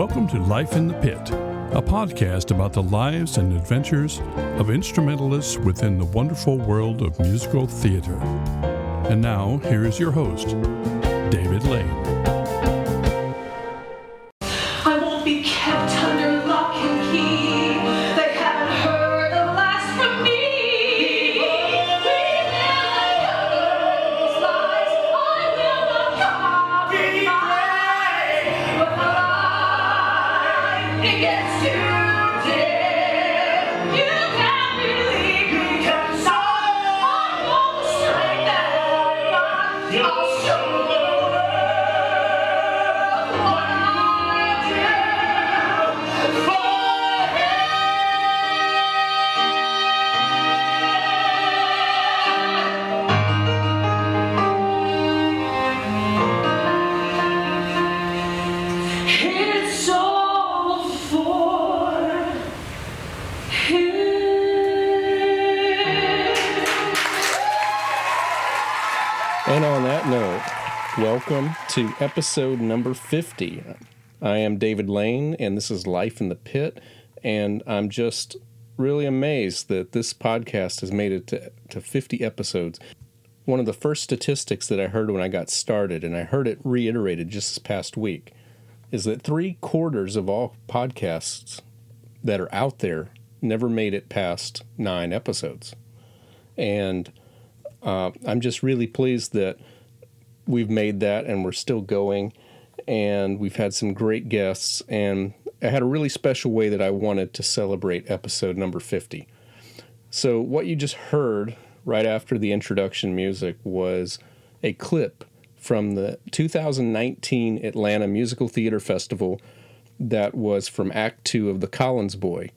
Welcome to Life in the Pit, a podcast about the lives and adventures of instrumentalists within the wonderful world of musical theater. And now, here is your host, David Lane. Episode number 50. I am David Lane, and this is Life in the Pit. And I'm just really amazed that this podcast has made it to, to 50 episodes. One of the first statistics that I heard when I got started, and I heard it reiterated just this past week, is that three quarters of all podcasts that are out there never made it past nine episodes. And uh, I'm just really pleased that we've made that and we're still going. And we've had some great guests. And I had a really special way that I wanted to celebrate episode number 50. So, what you just heard right after the introduction music was a clip from the 2019 Atlanta Musical Theater Festival that was from Act Two of The Collins Boy.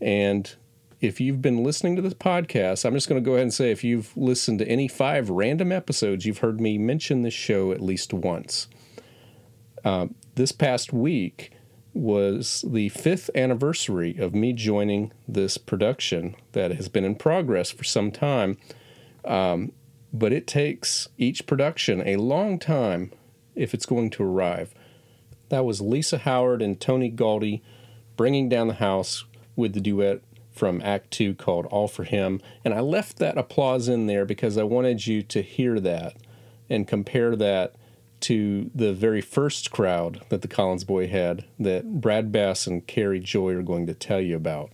And if you've been listening to this podcast, I'm just going to go ahead and say if you've listened to any five random episodes, you've heard me mention this show at least once. Uh, this past week was the fifth anniversary of me joining this production that has been in progress for some time. Um, but it takes each production a long time if it's going to arrive. That was Lisa Howard and Tony Galdi bringing down the house with the duet from Act Two called All for Him. And I left that applause in there because I wanted you to hear that and compare that to the very first crowd that the Collins Boy had that Brad Bass and Carrie Joy are going to tell you about.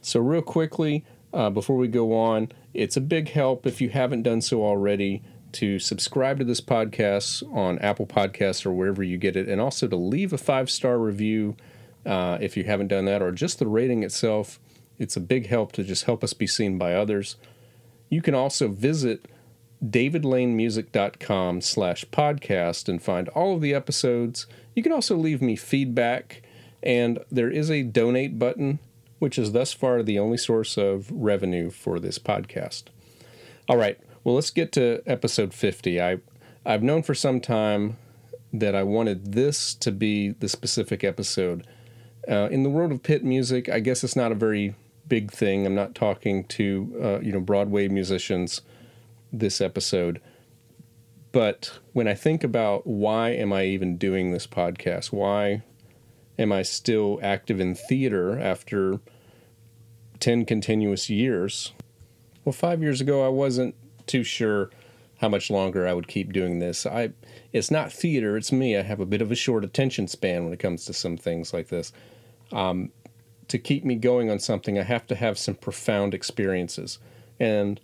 So, real quickly, uh, before we go on, it's a big help if you haven't done so already to subscribe to this podcast on Apple Podcasts or wherever you get it, and also to leave a five star review uh, if you haven't done that, or just the rating itself. It's a big help to just help us be seen by others. You can also visit davidlanemusic.com slash podcast and find all of the episodes. You can also leave me feedback, and there is a donate button, which is thus far the only source of revenue for this podcast. All right, well, let's get to episode 50. I, I've known for some time that I wanted this to be the specific episode. Uh, in the world of pit music, I guess it's not a very big thing. I'm not talking to uh, you know Broadway musicians this episode. But when I think about why am I even doing this podcast? Why am I still active in theater after 10 continuous years? Well, 5 years ago I wasn't too sure how much longer I would keep doing this. I it's not theater, it's me. I have a bit of a short attention span when it comes to some things like this. Um, to keep me going on something, I have to have some profound experiences. And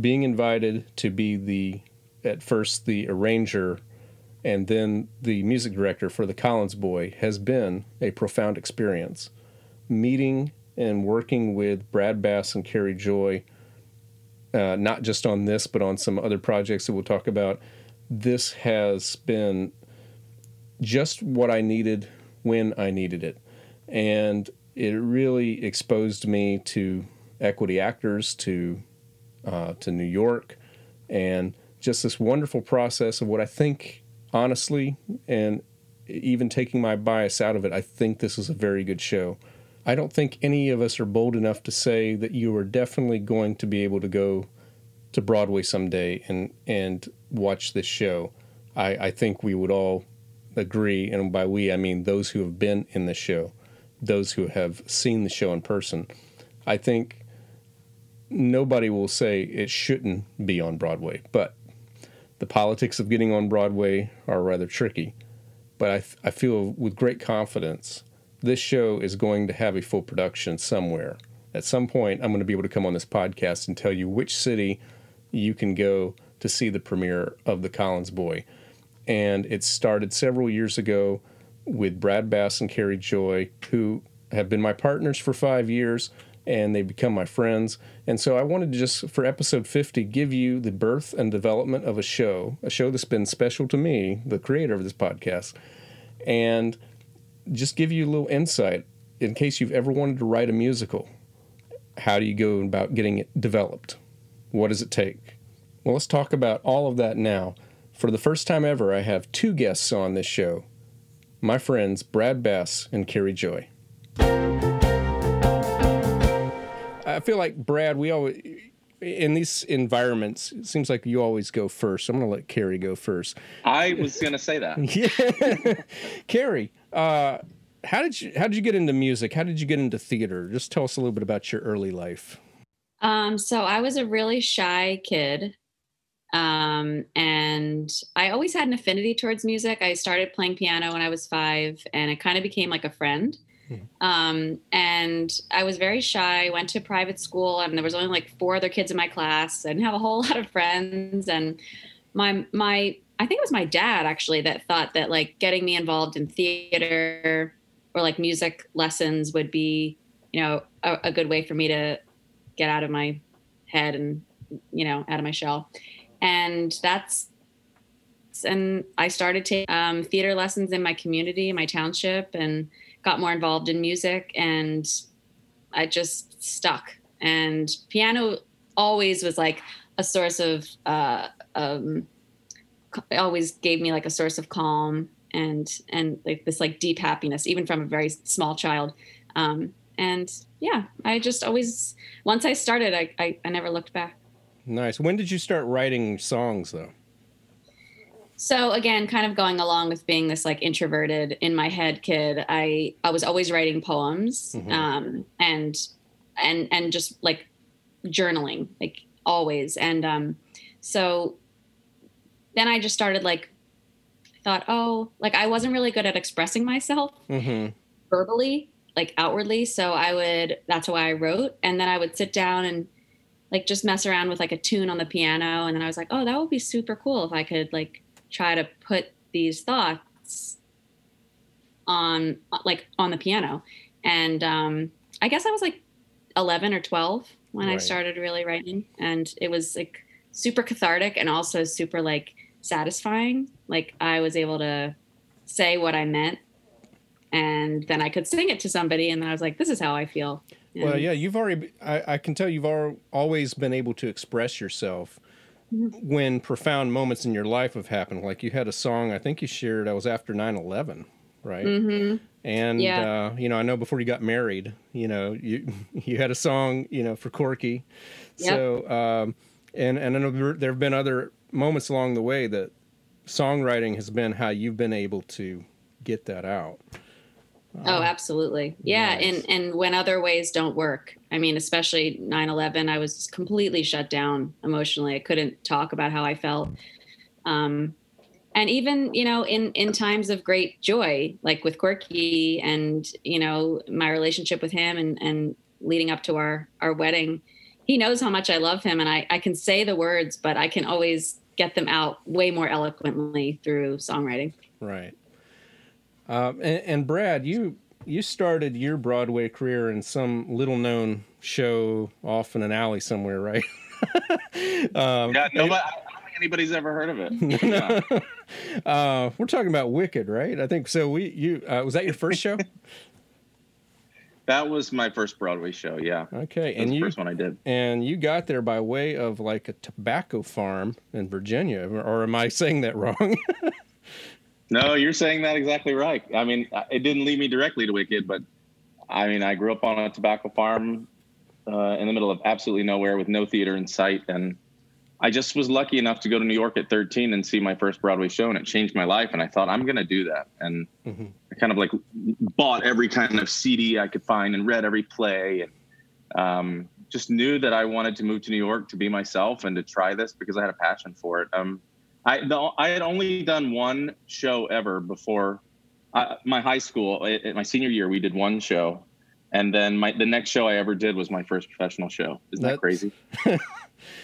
being invited to be the at first the arranger and then the music director for the Collins Boy has been a profound experience. Meeting and working with Brad Bass and Carrie Joy, uh, not just on this, but on some other projects that we'll talk about, this has been just what I needed when I needed it. And it really exposed me to equity actors, to uh, to New York, and just this wonderful process of what I think, honestly, and even taking my bias out of it, I think this is a very good show. I don't think any of us are bold enough to say that you are definitely going to be able to go to Broadway someday and and watch this show. I, I think we would all agree, and by we I mean those who have been in the show, those who have seen the show in person. I think nobody will say it shouldn't be on Broadway, but the politics of getting on Broadway are rather tricky. But I, I feel with great confidence this show is going to have a full production somewhere. At some point, I'm going to be able to come on this podcast and tell you which city you can go to see the premiere of The Collins Boy. And it started several years ago with Brad Bass and Carrie Joy, who have been my partners for five years and they've become my friends. And so I wanted to just, for episode 50, give you the birth and development of a show, a show that's been special to me, the creator of this podcast, and just give you a little insight in case you've ever wanted to write a musical. How do you go about getting it developed? What does it take? Well, let's talk about all of that now. For the first time ever, I have two guests on this show my friends Brad Bass and Carrie Joy. I feel like Brad, we always in these environments, it seems like you always go first. I'm going to let Carrie go first. I was going to say that. Yeah, Carrie, uh, how did you how did you get into music? How did you get into theater? Just tell us a little bit about your early life. Um, so I was a really shy kid. Um, and I always had an affinity towards music. I started playing piano when I was five, and it kind of became like a friend. Um, and I was very shy. Went to private school, and there was only like four other kids in my class. I didn't have a whole lot of friends, and my my I think it was my dad actually that thought that like getting me involved in theater or like music lessons would be, you know, a, a good way for me to get out of my head and you know out of my shell, and that's and I started taking um, theater lessons in my community, my township, and got more involved in music and I just stuck. And piano always was like a source of, uh, um, always gave me like a source of calm and, and like this like deep happiness, even from a very small child. Um, and yeah, I just always, once I started, I, I, I never looked back. Nice. When did you start writing songs though? so again kind of going along with being this like introverted in my head kid i i was always writing poems Mhm. um and and and just like journaling like always and um so then i just started like thought oh like i wasn't really good at expressing myself Mm-hmm. verbally like outwardly so i would that's why i wrote and then i would sit down and like just mess around with like a tune on the piano. And then i was like oh that would be super cool if i could like try to put these thoughts on like on the piano. And um i guess i was like 11 or 12 when i started really writing. And it was like super cathartic and also super like satisfying. Like i was able to say what i meant and then i could sing it to somebody. And then i was like this is how i feel Well, And- yeah, you've already. I, I can tell you've al- always been able to express yourself Mm-hmm. when profound moments in your life have happened. Like you had a song, I think you shared. I was after 9-11, right? Mhm. And Yeah. uh, you know, I know before you got married, you know, you you had a song, you know, for Corky. Yep. So, um, and and I know there have been other moments along the way that songwriting has been how you've been able to get that out. Oh, absolutely. Yeah. nice. And and when other ways don't work. I mean, especially 9/11, I was completely shut down emotionally. I couldn't talk about how I felt. Um and even, you know, in in times of great joy, like with Corky and, you know, my relationship with him and and leading up to our our wedding, he knows how much I love him and I I can say the words, but I can always get them out way more eloquently through songwriting. Right. Um, and, and Brad, you you started your Broadway career in some little known show off in an alley somewhere, right? um, Yeah, nobody, I don't think anybody's ever heard of it. Uh, we're talking about Wicked, right? I think so. We you uh, was that your first show? That was my first Broadway show. Yeah, Okay, that and the you first one I did. and you got there by way of like a tobacco farm in Virginia, or am I saying that wrong? No, you're saying that exactly right. I mean, it didn't lead me directly to Wicked, but I mean, I grew up on a tobacco farm uh, in the middle of absolutely nowhere with no theater in sight, and I just was lucky enough to go to New York at 13 and see my first Broadway show, and it changed my life. And I thought I'm going to do that. And Mhm. I kind of like bought every kind of CD I could find and read every play, and um, just knew that I wanted to move to New York to be myself and to try this because I had a passion for it. Um, I the, I had only done one show ever before I, my high school. At my senior year, we did one show, and then my the next show I ever did was my first professional show. Isn't that That's- crazy?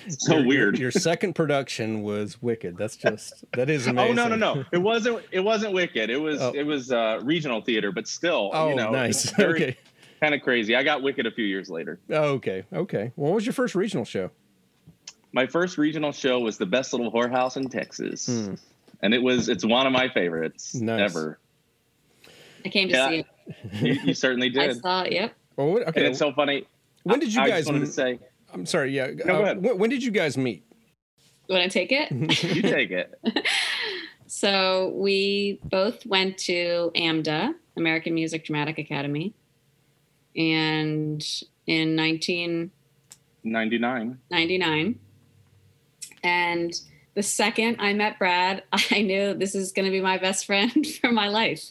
so Your- your- weird. Your, second production was Wicked. That's just that is amazing. Oh no no no! It wasn't it wasn't Wicked. It was Oh. it was uh, regional theater, but still, Oh, you know, nice. very okay. kind of crazy. I got Wicked a few years later. Oh, okay. Okay. What was your first regional show? My first regional show was the Best Little Whorehouse in Texas, Hmm. and it was it's one of my favorites Nice. ever. I came to Yeah. see it. You, you certainly did. I did. saw it. Yep. Oh, what- And okay. it's so funny. when did you I guys? just wanted to say, I'm sorry. Yeah. go uh, ahead. when, when did you guys meet? Want to take it? You take it. So we both went to AMDA, American Music Dramatic Academy, and in 1999, Ninety nine. And the second I met Brad, I knew this is going to be my best friend for my life.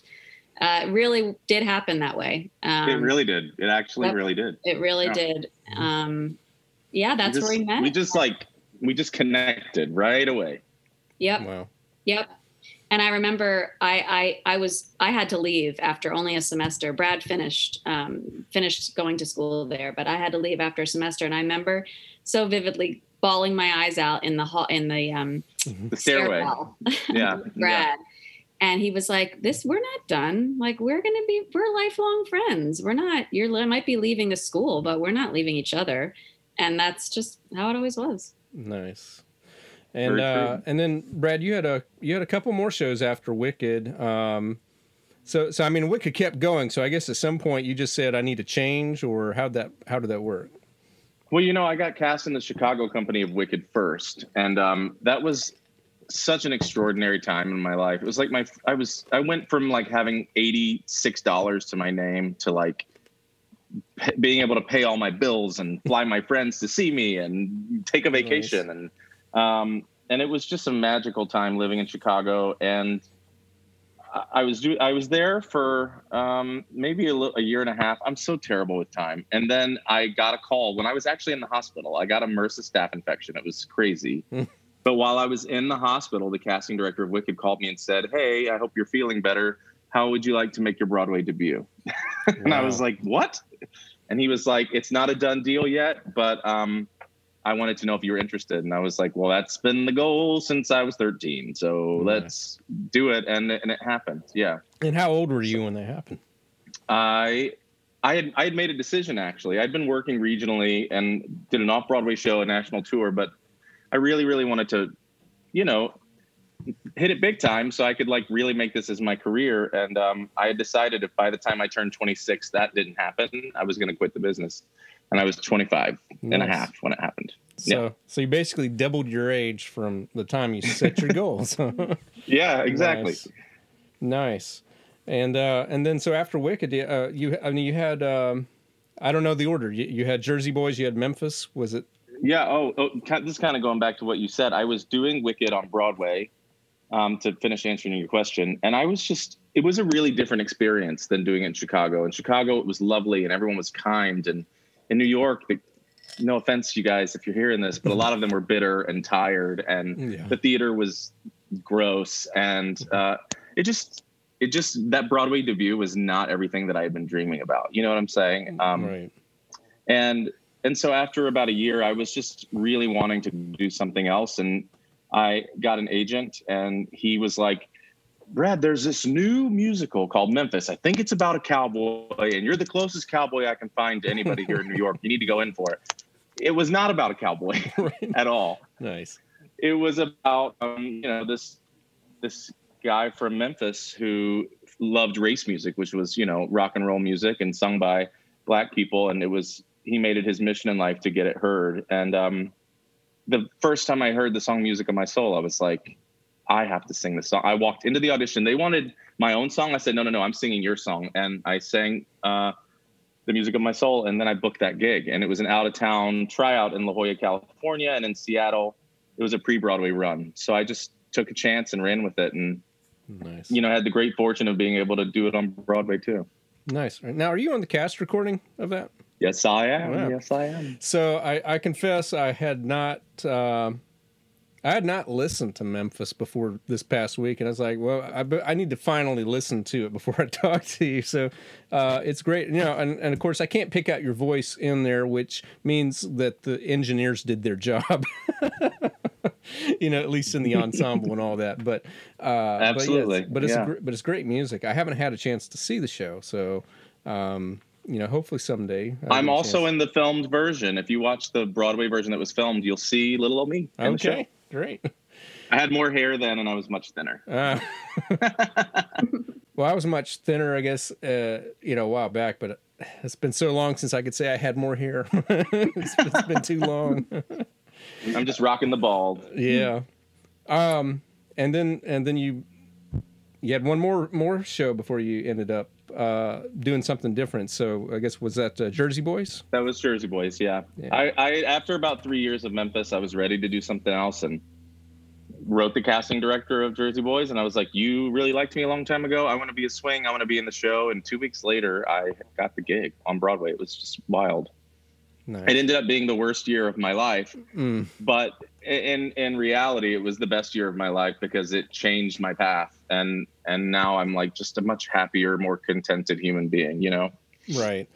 Uh, it really did happen that way. Um, it really did. It actually yep. really did. it really yeah. did. Um, yeah, that's we just, where we met. We just like we just connected right away. yep. Wow. Yep. And I remember I, I I was I had to leave after only a semester. Brad finished um, finished going to school there, but I had to leave after a semester. And I remember so vividly bawling my eyes out in the hall in the um, The stairway. stairwell Yeah. with Brad. And he was like, "This, we're not done. Like, we're gonna be, we're lifelong friends. We're not. You're li- might be leaving the school, but we're not leaving each other." And that's just how it always was. Nice. And uh, and then Brad, you had a you had a couple more shows after Wicked. Um, so so I mean, Wicked kept going. So I guess at some point you just said I need to change, or how that how did that work? Well, you know, I got cast in the Chicago company of Wicked first, and um, that was such an extraordinary time in my life. It was like my I was I went from like having eighty six dollars to my name to like p- being able to pay all my bills and fly my friends to see me and take a vacation and um, and it was just a magical time living in Chicago and. I- was do I was there for um, maybe a, li- a year and a half. I'm so terrible with time. And then I got a call when I was actually in the hospital. I got a MRSA staph infection. It was crazy. Hmm. but while I was in the hospital, the casting director of Wicked called me and said, "Hey, I hope you're feeling better. How would you like to make your Broadway debut?" and I was like, "What?" And he was like, "It's not a done deal yet, but um, I wanted to know if you were interested." And I was like, "Well, that's been the goal since I was 13, so Nice. let's do it." And and it happened. Yeah. And how old were you when that happened? I I had I had made a decision actually. I'd been working regionally and did an off Broadway show, a national tour, but I really really wanted to, you know, hit it big time so I could like really make this as my career. And um, I had decided if by the time I turned 26 that didn't happen, I was going to quit the business. And I was 25 and a half when it happened. So so you basically doubled your age from the time you set your goals. Yeah, exactly. Nice. Nice. And uh, and then so after Wicked, uh, you I mean you had um, I don't know the order. You, you had Jersey Boys, you had Memphis. Was it? Yeah. Oh, oh this kind of going back to what you said. I was doing Wicked on Broadway um, to finish answering your question, and I was just. It was a really different experience than doing it in Chicago. In Chicago, it was lovely and everyone was kind, and in New York, the, no offense, you guys, if you're hearing this, but a lot of them were bitter and tired, and Yeah. the theater was gross, and uh, it just. It just that Broadway debut was not everything that I had been dreaming about. You know what I'm saying? Um, right. and and so after about a year i was just really wanting to do something else and i got an agent and he was like brad there's this new musical called memphis i think it's about a cowboy and you're the closest cowboy i can find to anybody here in new york you need to go in for it it was not about a cowboy right. at all Nice. it was about um, you know this this guy from Memphis who loved race music, which was you know rock and roll music and sung by black people, and it was he made it his mission in life to get it heard. And um, the first time I heard the song "Music of My Soul," I was like, I have to sing this song. I walked into the audition; they wanted my own song. I said, No, no, no, I'm singing your song, and I sang. Uh, the music of my soul and then i booked that gig and it was an out of town tryout in la jolla california and in seattle it was a pre-Broadway run. So I just took a chance and ran with it, and Nice. you know I had the great fortune of being able to do it on Broadway too. Nice. Now, are you on the cast recording of that? Yes, I am. Wow. Yes, I am. So I, I confess I had not um I had not listened to Memphis before this past week, and I was like, well, I, I need to finally listen to it before I talk to you. So uh, it's great, you know, and, and of course I can't pick out your voice in there, which means that the engineers did their job. you know, at least in the ensemble and all that. But uh, Absolutely, but, yes, but it's yeah. gr- but it's great music. I haven't had a chance to see the show, so um, you know, hopefully someday. I'll I'm also in the filmed version. If you watch the Broadway version that was filmed, you'll see little old me. in the show. Okay, great. I had more hair then, and I was much thinner. Uh, well, I was much thinner, I guess, uh, you know, a while back, but it's been so long since I could say I had more hair. it's, it's been too long. I'm just rocking the bald. yeah. Um, and then and then you you had one more more show before you ended up uh, doing something different. So I guess was that uh, Jersey Boys? That was Jersey Boys. Yeah. Yeah. I, I after about three years of Memphis, I was ready to do something else and wrote the casting director of Jersey Boys, and I was like, "You really liked me a long time ago. I want to be a swing. I want to be in the show." And two weeks later, I got the gig on Broadway. It was just wild. Nice. It ended up being the worst year of my life, Mm, but in in reality, it was the best year of my life because it changed my path, and and now I'm like just a much happier, more contented human being. You know. right.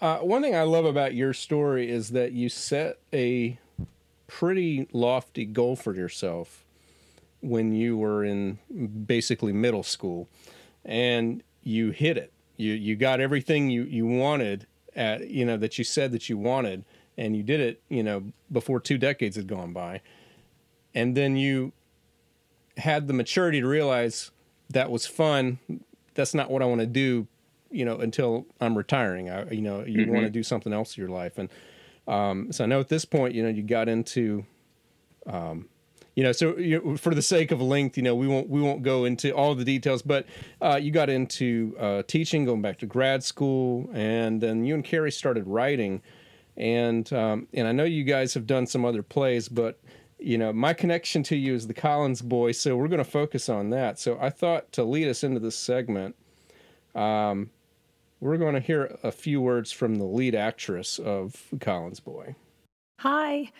Uh, one thing I love about your story is that you set a pretty lofty goal for yourself when you were in basically middle school and you hit it you you got everything you you wanted at you know that you said that you wanted and you did it you know before two decades had gone by. And then you had the maturity to realize that was fun. That's not what i want to do you know until i'm retiring. I you know you want to do something else in your life. And um, so I know at this point, you know, you got into, um, you know, so you know, for the sake of length, you know, we won't we won't go into all the details, but uh, you got into uh, teaching, going back to grad school, and then you and Carrie started writing, and um, and I know you guys have done some other plays, but you know, my connection to you is the Collins Boy, so we're going to focus on that. So I thought to lead us into this segment, um, we're going to hear a few words from the lead actress of Collins Boy. Hi.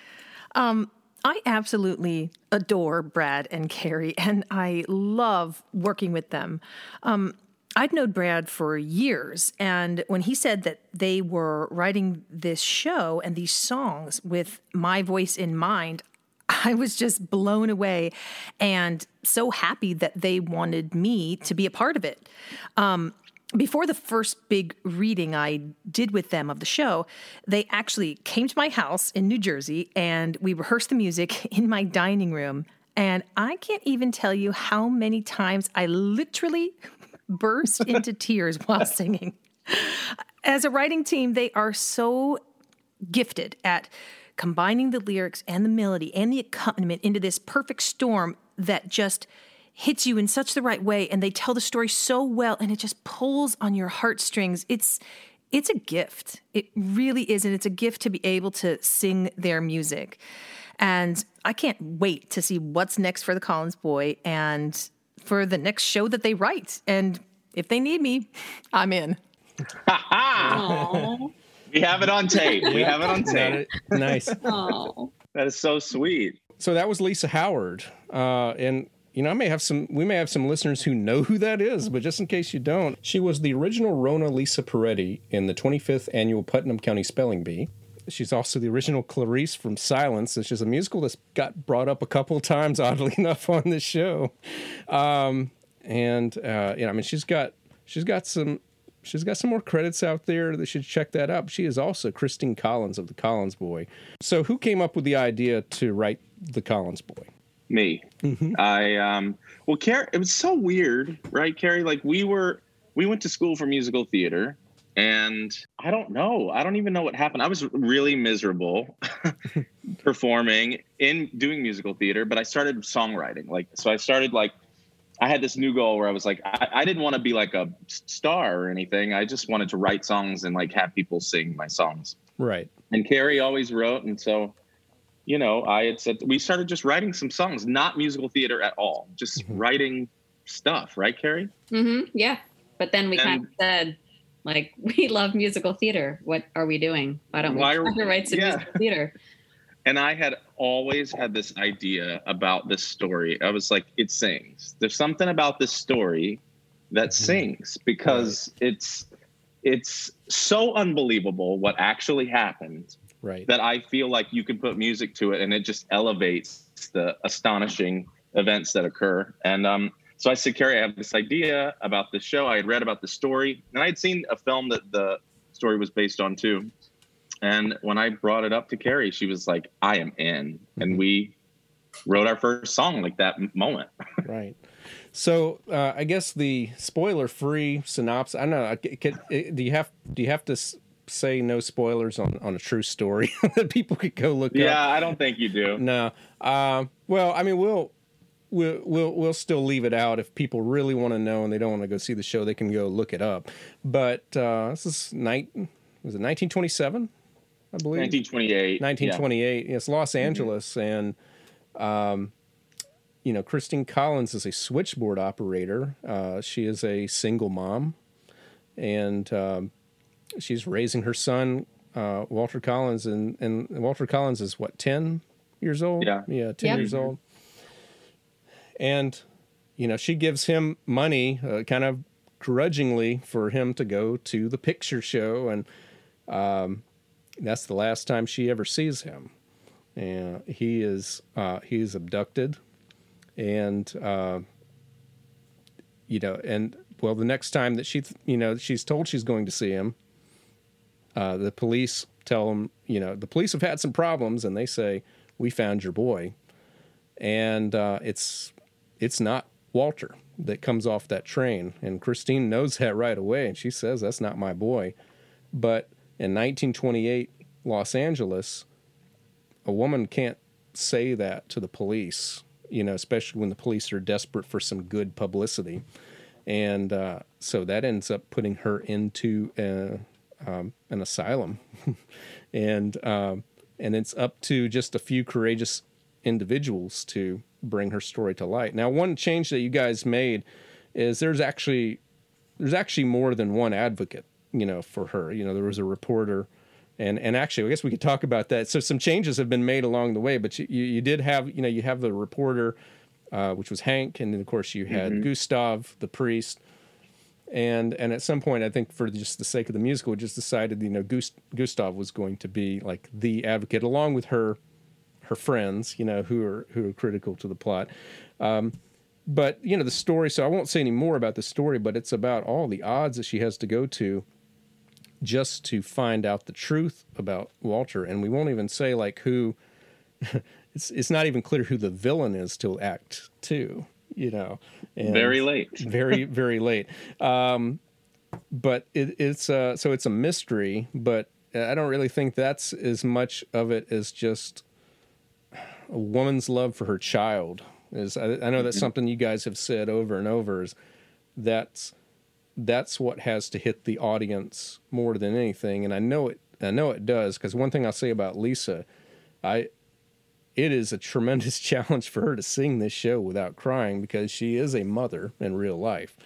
Um, I absolutely adore Brad and Carrie, and I love working with them. Um, I'd known Brad for years, and when he said that they were writing this show and these songs with my voice in mind, I was just blown away and so happy that they wanted me to be a part of it. Um, before the first big reading I did with them of the show, they actually came to my house in New Jersey and we rehearsed the music in my dining room. And I can't even tell you how many times I literally burst into tears while singing. As a writing team, they are so gifted at combining the lyrics and the melody and the accompaniment into this perfect storm that just hits you in such the right way and they tell the story so well and it just pulls on your heartstrings. It's it's a gift. It really is and it's a gift to be able to sing their music. And i can't wait to see what's next for the collins boy and for the next show that they write and if they need me i'm in We have it on tape. We have it on tape. nice. oh. That is so sweet. So that was Lisa Howard, uh, and you know I may have some. We may have some listeners who know who that is, but just in case you don't, she was the original Rona Lisa Peretti in the 25th annual Putnam County Spelling Bee. She's also the original Clarice from Silence, which is a musical that's got brought up a couple of times, oddly enough, on this show. Um, and uh, you know, I mean, she's got she's got some she's got some more credits out there. that should check that out. She is also Christine Collins of the Collins Boy. So, who came up with the idea to write the Collins Boy? Me. I um well Carrie it was so weird, right, Carrie? Like we were we went to school for musical theater and I don't know. I don't even know what happened. I was really miserable performing in doing musical theater, but I started songwriting. Like so I started like I had this new goal where I was like, I, I didn't want to be like a star or anything. I just wanted to write songs and like have people sing my songs. Right. and Carrie always wrote, and so you know, I had said we started just writing some songs, not musical theater at all, just Mhm. writing stuff, right, Carrie? Mm-hmm. yeah. But then we kind of said, like, we love musical theater. What are we doing? Why don't Why we are- try to write some yeah. musical theater? And I had always had this idea about this story. I was like, it sings. There's something about this story that Mhm. sings because it's it's so unbelievable what actually happened Right. that I feel like you can put music to it and it just elevates the astonishing events that occur. And um, so I said, Carrie, I have this idea about this show. I had read about the story and I had seen a film that the story was based on too. And when I brought it up to Carrie, she was like, I am in. And we wrote our first song like that moment. right. So uh, I guess the spoiler-free synopsis. I don't know. Uh, do you have do you have to s- say no spoilers on on a true story that people could go look Yeah, up? I don't think you do. No. Uh, well, I mean, we'll we'll we'll we'll still leave it out if people really want to know and they don't want to go see the show. They can go look it up. But uh, this is night. Was it 1927? I believe. 1928. 1928. It's Los Mm-hmm. Angeles, and um, you know, Christine Collins is a switchboard operator. Uh, she is a single mom, and um, she's raising her son, uh, Walter Collins, and and Walter Collins is what 10 years old. Yeah. yeah, 10 Yep. years old. And you know, she gives him money, uh, kind of grudgingly, for him to go to the picture show, and um, that's the last time she ever sees him. And he is uh, he is abducted, and uh, you know, and well, the next time that she, you know, she's told she's going to see him, uh, the police tell him, you know, the police have had some problems, and they say, "We found your boy," and uh, it's it's not Walter that comes off that train, and Christine knows that right away, and she says, "That's not my boy," but in 1928 Los Angeles, a woman can't say that to the police, you know, especially when the police are desperate for some good publicity. And uh, so that ends up putting her into a, um, an asylum. and, um, and it's up to just a few courageous individuals to bring her story to light. Now, one change that you guys made is there's actually there's actually more than one advocate, you know, for her. You know, there was a reporter, and and actually, I guess we could talk about that. So some changes have been made along the way, but you you, you did have you know you have the reporter, uh, which was Hank, and then of course you had Gustav, the priest, and and at some point, I think for just the sake of the musical, we just decided you know Gust- Gustav was going to be like the advocate along with her her friends, you know, who are who are critical to the plot. Um, but you know the story. So I won't say any more about the story, but it's about all the odds that she has to go to just to find out the truth about Walter. And we won't even say like who. it's it's not even clear who the villain is till Act Two. You know, and Very late. very very late. Um, but it, it's uh, so it's a mystery, but I don't really think that's as much of it as just a woman's love for her child. Is I, I know that's something you guys have said over and over. Is that's that's what has to hit the audience more than anything, and I know it. I know it does because one thing I'll say about Lisa, I it is a tremendous challenge for her to sing this show without crying because she is a mother in real life.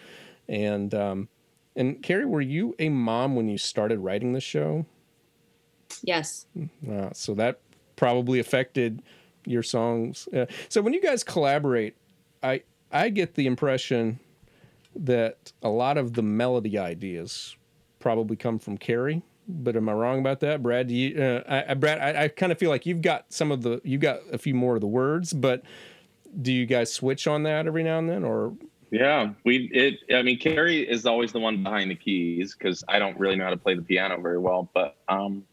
And um, and Carrie, were you a mom when you started writing the show? Yes. Uh, so that probably affected your songs. Uh, so when you guys collaborate, I I get the impression that a lot of the melody ideas probably come from Carrie. But am I wrong about that, Brad? You, uh, I, I, Brad, I, I kind of feel like you've got some of the, you got a few more of the words, but do you guys switch on that every now and then, or Yeah, we it. I mean, Carrie is always the one behind the keys because I don't really know how to play the piano very well. But um,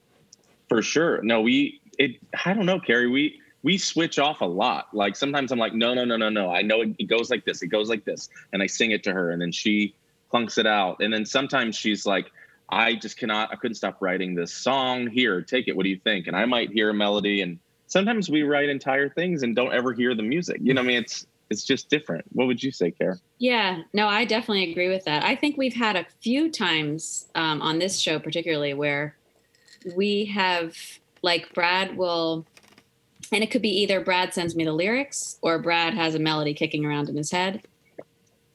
for sure, no, we it. I don't know, Carrie. We we switch off a lot. Like sometimes I'm like, no, no, no, no, no. I know it, it goes like this. It goes like this, and I sing it to her, and then she clunks it out. And then sometimes she's like, I just cannot. I couldn't stop writing this song. Here, take it. What do you think? And I might hear a melody, and sometimes we write entire things and don't ever hear the music. You know, I mean, it's it's just different. What would you say, Care? Yeah, no, I definitely agree with that. I think we've had a few times um, on this show, particularly, where we have, like, Brad will and it could be either Brad sends me the lyrics or Brad has a melody kicking around in his head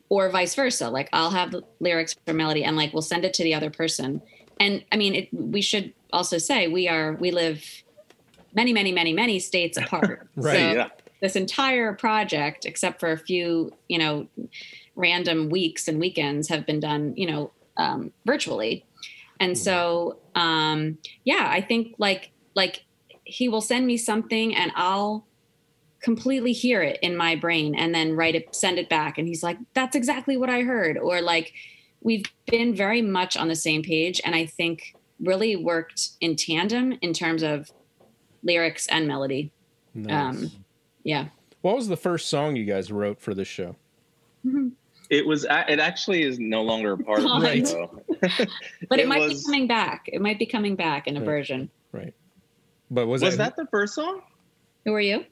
or vice versa. Like I'll have the lyrics for melody and like we'll send it to the other person. And I mean, it, we should also say we are, we live many, many, many, many states apart. Right, So yeah. this entire project, except for a few, you know, random weeks and weekends have been done, you know, um, virtually. And so, um, yeah, I think like, like he will send me something and I'll completely hear it in my brain and then write it, send it back. And he's like, that's exactly what I heard. Or like, we've been very much on the same page. And I think really worked in tandem in terms of lyrics and melody. Nice. Um, yeah. what was the first song you guys wrote for this show? It was. It actually is no longer a part of the Right. show. But it, It might was- be coming back. It might be coming back in a Right. version. Right. But was, Was that the first song? Who are you?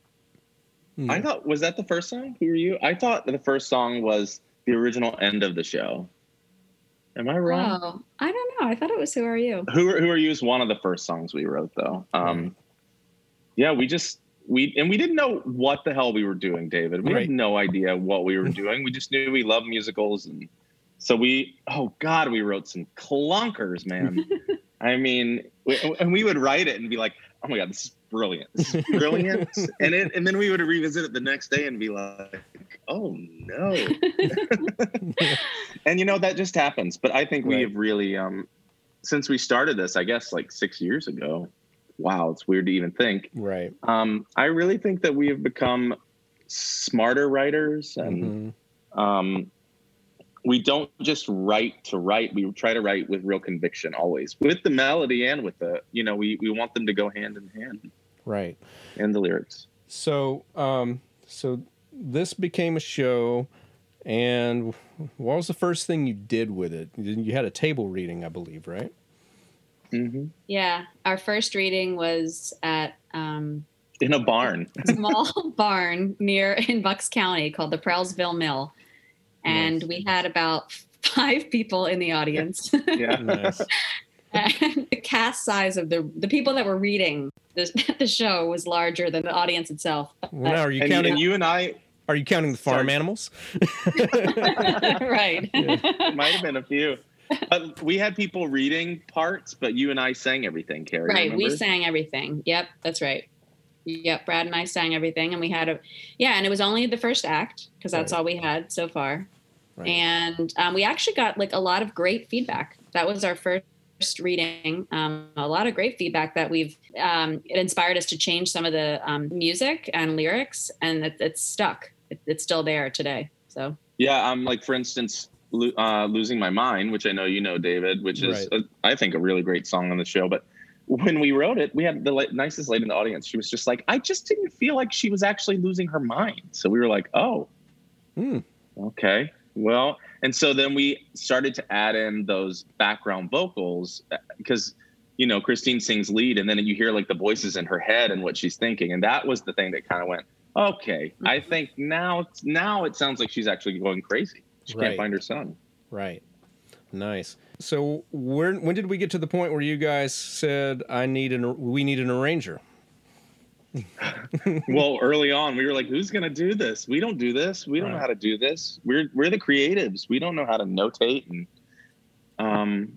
Hmm. I thought was that the first song? Who are you? I thought the first song was the original end of the show. Am I wrong? Oh, I don't know. I thought it was Who Are You? Who are, who are you is one of the first songs we wrote though. Um, yeah, we just we and we didn't know what the hell we were doing, David. We Right. had no idea what we were doing. We just knew we loved musicals and so we oh god, we wrote some clunkers, man. I mean, we, and we would write it and be like, "Oh my god, this is brilliant! This is brilliant!" and it, and then we would revisit it the next day and be like, "Oh no!" and you know that just happens. But I think we have really, um, since we started this, I guess like six years ago. Wow, it's weird to even think. right? Um, I really think that we have become smarter writers and Mhm. um, we don't just write to write we try to write with real conviction always with the melody and with the you know we, we want them to go hand in hand Right. and the lyrics So, um, so this became a show, and what was the first thing you did with it? You had a table reading, I believe, right? mm-hmm. Yeah. Our first reading was at um, in a barn a small barn near in Bucks County called the Prallsville Mill. And we had about five people in the audience. yeah Nice. and the cast size of the the people that were reading the, the show was larger than the audience itself. Well, now are you and, counting? and you and i are you counting the farm Sorry. animals? right. it might have been a few but we had people reading parts but you and i sang everything carrie right. We sang everything. Yep, that's right. Yep, Brad and I sang everything, and we had a yeah, and it was only the first act because that's Right. all we had so far. Right. and um, we actually got like a lot of great feedback. That was our first reading. Um, a lot of great feedback that we've um, it inspired us to change some of the um, music and lyrics, and it, it's stuck. It, it's still there today. So Yeah, um, like for instance, lo- uh, "Losing My Mind," which I know you know, David, which is Right. uh, I think a really great song on the show. But when we wrote it, we had the la- nicest lady in the audience. She was just like, "I just didn't feel like she was actually losing her mind." So we were like, "Oh, Hmm. okay, well." And so then we started to add in those background vocals uh, because you know Christine sings lead, and then you hear like the voices in her head and what she's thinking, and that was the thing that kind of went. Okay, I mm-hmm. think now now it sounds like she's actually going crazy. She Right. can't find her son. Right. Nice. So, where when did we get to the point where you guys said, "I need an we need an arranger"? Well, early on, we were like, "Who's gonna do this? We don't do this. We don't know how to do this. We're we're the creatives. We don't know how to notate." And um,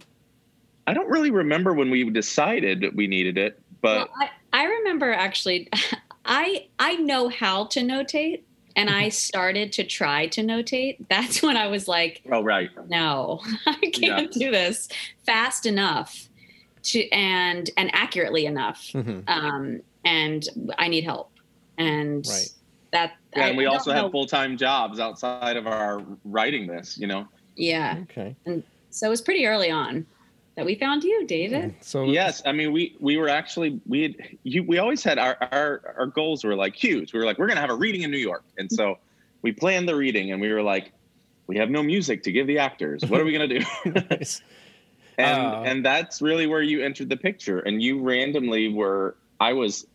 I don't really remember when we decided that we needed it, but well, I, I remember actually, I I know how to notate, and I started to try to notate. That's when I was like, oh right, no i can't do this fast enough to and and accurately enough Mhm. um and i need help and Right. that yeah, I- and we I also have full time jobs outside of our writing this. You know. yeah Okay. And so it was pretty early on that we found you david So Yes, I mean we we were actually we had you we always had our our our goals were like huge. We were like we're gonna have a reading in New York, and so we planned the reading, and we were like we have no music to give the actors. What are we gonna do? nice. and Uh, and that's really where you entered the picture, and you randomly were. I was.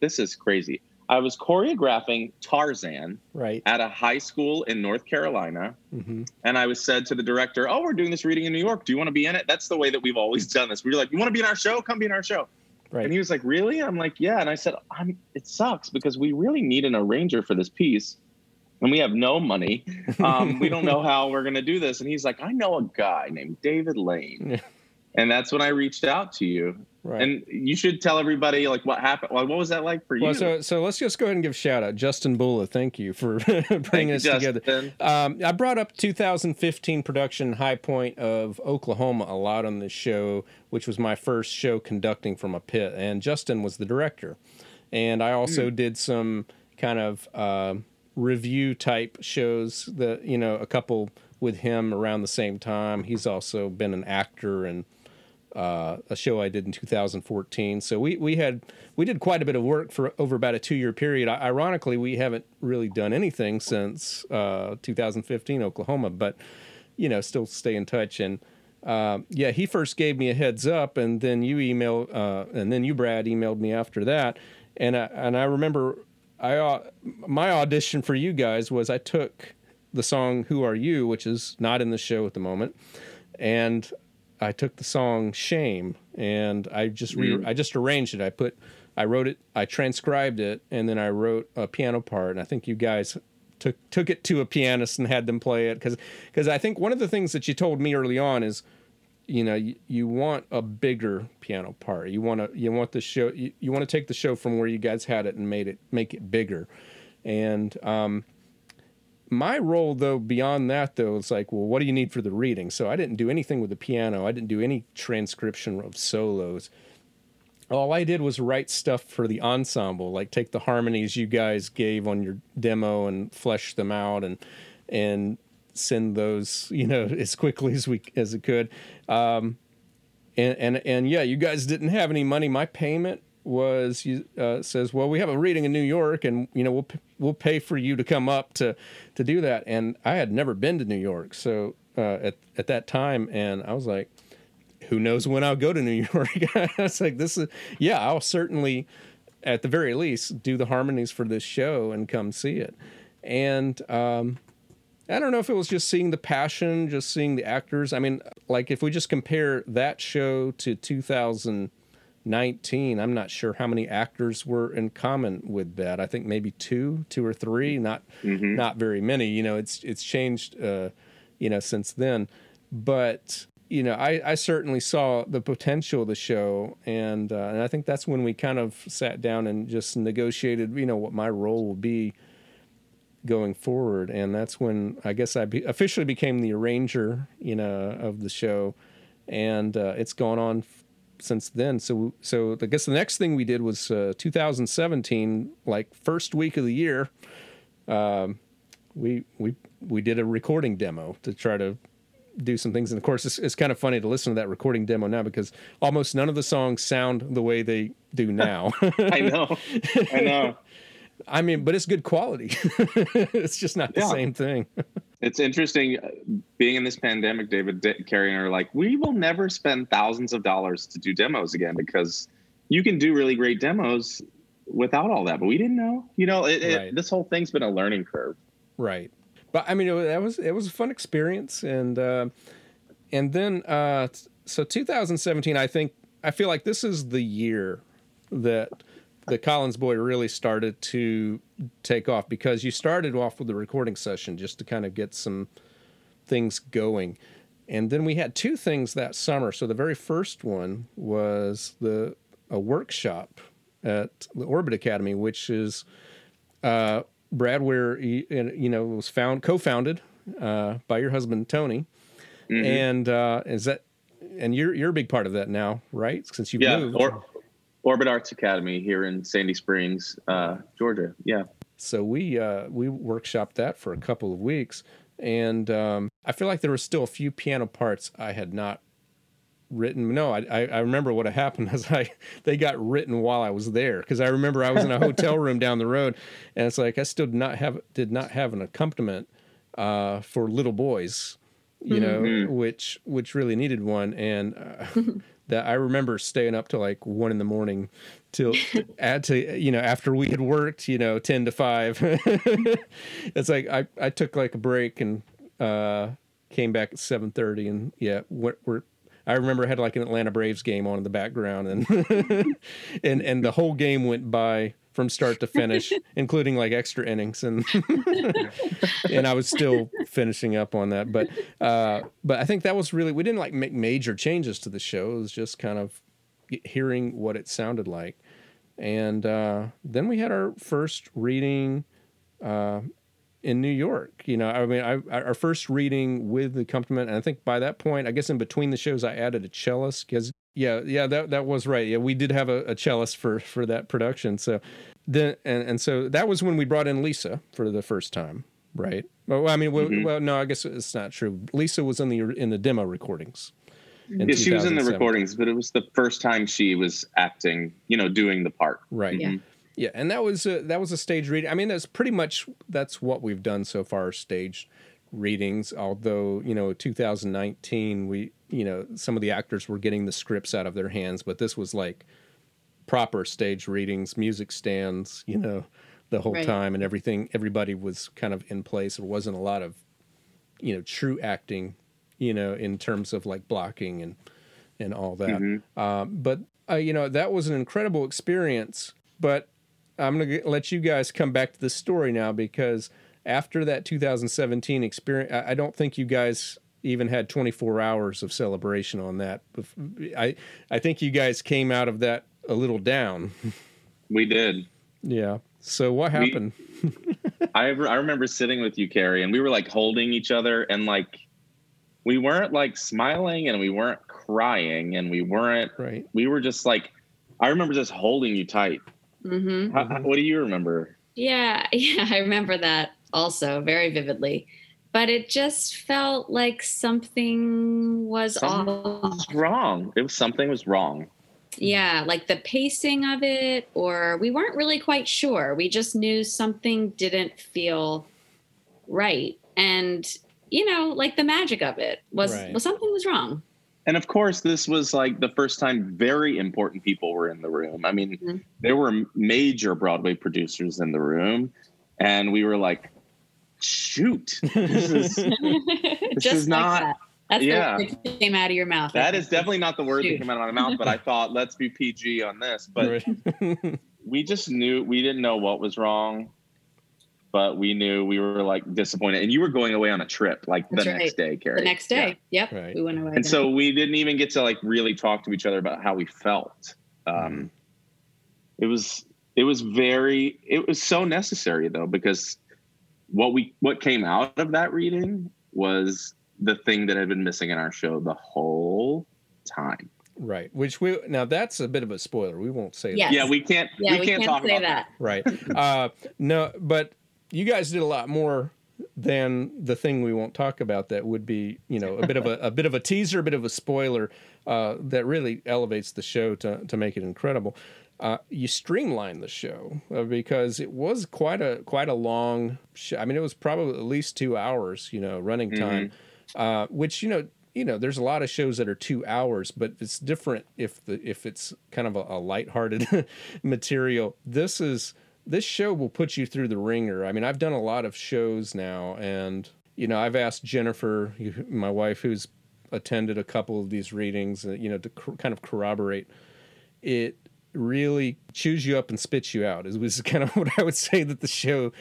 This is crazy. I was choreographing Tarzan Right. at a high school in North Carolina. hmm And I was said to the director, "Oh, we're doing this reading in New York. Do you want to be in it?" That's the way that we've always done this. We were like, "You want to be in our show? Come be in our show." Right. And he was like, "Really?" I'm like, "Yeah." And I said, "I'm." It sucks because we really need an arranger for this piece, and we have no money. Um, we don't know how we're gonna do this. And he's like, "I know a guy named David Lane,". And that's when I reached out to you. Right. And you should tell everybody like what happened. Like, what was that like for you? well, so so let's just go ahead and give a shout out, Justin Bula. Thank you for bringing Thank you, us together. Justin. Um, I brought up 2015 production High Point of Oklahoma a lot on this show, which was my first show conducting from a pit, and Justin was the director. And I also did some kind of uh, review type shows that you know a couple with him around the same time. He's also been an actor and uh, a show I did in 2014. So we we had we did quite a bit of work for over about a two year period. I, ironically, we haven't really done anything since uh, 2015 Oklahoma, but you know, still stay in touch. And uh, yeah, he first gave me a heads up, and then you email, uh, and then you Brad emailed me after that. And I, and I remember I uh, my audition for you guys was I took the song "Who Are You," which is not in the show at the moment, and I took the song "Shame" and I just re- I just arranged it. I put I wrote it, I transcribed it, and then I wrote a piano part. And I think you guys took took it to a pianist and had them play it because because I think one of the things that you told me early on is you know you, you want a bigger piano part you want to you want the show you, you want to take the show from where you guys had it and made it make it bigger and um my role though beyond that though it's like well what do you need for the reading? So i didn't do anything with the piano. I didn't do any transcription of solos. All i did was write stuff for the ensemble like take the harmonies you guys gave on your demo and flesh them out and and send those you know as quickly as we as it could. Um and and and yeah you guys didn't have any money. My payment was uh, says well we have a reading in new york and you know we'll we'll pay for you to come up to to do that and i had never been to new york so uh, at at that time and i was like who knows when I'll go to New York. I was like this is yeah, I'll certainly at the very least do the harmonies for this show and come see it. And um I don't know if it was just seeing the passion, just seeing the actors. I mean, like if we just compare that show to 2019, I'm not sure how many actors were in common with that. I think maybe two, two or three, not not very many. You know, it's it's changed uh, you know, since then. But you know, I, I certainly saw the potential of the show, and uh, and I think that's when we kind of sat down and just negotiated, you know, what my role will be going forward, and that's when I guess I be, officially became the arranger, you know, of the show, and uh, it's gone on since then. So so I guess the next thing we did was uh, 2017, like first week of the year. Um, we we we did a recording demo to try to do some things. And of course, it's, it's kind of funny to listen to that recording demo now because almost none of the songs sound the way they do now. I know. I know. I mean, but it's good quality. it's just not the Yeah. same thing. It's interesting uh, being in this pandemic, David, D- Carrie, and I are like, we will never spend thousands of dollars to do demos again because you can do really great demos without all that. But we didn't know. You know, it, it- this whole thing's been a learning curve. Right. But I mean, it, that was it was a fun experience, and uh, and then uh, so 2017, I think I feel like this is the year that the Collins Boy really started to take off because you started off with the recording session just to kind of get some things going. And then we had two things that summer. So the very first one was the a workshop at the Orbit Academy, which is uh, Brad, where you, you know was found co-founded uh, by your husband Tony, Mm-hmm. and uh, is that and you're you're a big part of that now, right? Since you've Yeah. moved. Or, Orbit Arts Academy here in Sandy Springs, uh, Georgia. Yeah. So we uh, we workshopped that for a couple of weeks, and um, I feel like there were still a few piano parts I had not written. No, I I, I remember what happened is I they got written while I was there because I remember I was in a hotel room down the road, and it's like I still did not have did not have an accompaniment uh, for little boys, you know, which which really needed one, and uh, that I remember staying up till like one in the morning till add to you know after we had worked you know 10 to 5 it's like i i took like a break and uh came back at 7:30 and yeah we're, we're I remember I had like an Atlanta Braves game on in the background, and and and the whole game went by from start to finish, including like extra innings, and and I was still finishing up on that. But uh, but I think that was really we didn't like make major changes to the show. It was just kind of hearing what it sounded like, and uh, then we had our first reading. Uh, in New York. You know, I mean, I, our first reading with the accompaniment, and I think by that point, I guess in between the shows, I added a cellist because yeah, yeah, that that was right. Yeah, we did have a, a cellist for for that production. So then, and and so that was when we brought in Lisa for the first time, right? Well, I mean, well, Mhm. well, no, I guess it's not true. Lisa was in the in the demo recordings. Yeah, she was in the recordings, but it was the first time she was acting, you know, doing the part. right? Yeah. Yeah, and that was a, that was a stage reading. I mean, that's pretty much that's what we've done so far, stage readings. Although you know, 2019, we you know some of the actors were getting the scripts out of their hands, but this was like proper stage readings, music stands, you know, the whole Right. time, and everything. Everybody was kind of in place. There wasn't a lot of you know true acting, you know, in terms of like blocking and and all that. Mhm. Um, but uh, you know that was an incredible experience. But I'm gonna let you guys come back to the story now because after that 2017 experience, I I don't think you guys even had 24 hours of celebration on that. I I think you guys came out of that a little down. We did. Yeah. So what We- happened? I I remember sitting with you, Carrie, and we were like holding each other, and like we weren't like smiling, and we weren't crying, and we weren't. right. We were just like, I remember just holding you tight. hmm How, Mhm. what do you remember? Yeah, yeah, I remember that also very vividly. But it just felt like something was Something off. was wrong. It was something was wrong. Yeah, like the pacing of it, or we weren't really quite sure. We just knew something didn't feel right. And, you know, like the magic of it was, Right. well, something was wrong. And of course, this was like the first time very important people were in the room. I mean, Mhm. there were major Broadway producers in the room, and we were like, shoot, this is, just is like not- that. That's yeah. the word that came out of your mouth. I that think. is definitely not the word that came out of my mouth, but I thought, let's be PG on this. But Right. we just knew, we didn't know what was wrong, but we knew we were like disappointed. And you were going away on a trip like the That's next day, Carrie. the next Yeah. day. Yep. Right. We went away. and then. so we didn't even get to like really talk to each other about how we felt um it was it was very it was so necessary though because what we what came out of that reading was the thing that had been missing in our show the whole time right. Which we now that's a bit of a spoiler. We won't say Yes. that. yeah we can't yeah, we, can't, talk say about that. right uh no but you guys did a lot more than the thing we won't talk about that would be you know a bit of a, a bit of a teaser a bit of a spoiler uh that really elevates the show to to make it incredible uh, you streamlined the show uh, because it was quite a quite a long show. I mean, it was probably at least two hours, you know, running time. Uh, which you know, you know, there's a lot of shows that are two hours, but it's different if the if it's kind of a, a lighthearted material. This is this show will put you through the ringer. I mean, I've done a lot of shows now, and you know, I've asked Jennifer, my wife, who's attended a couple of these readings, uh, you know, to cor- kind of corroborate it really chews you up and spits you out is was kind of what I would say that the show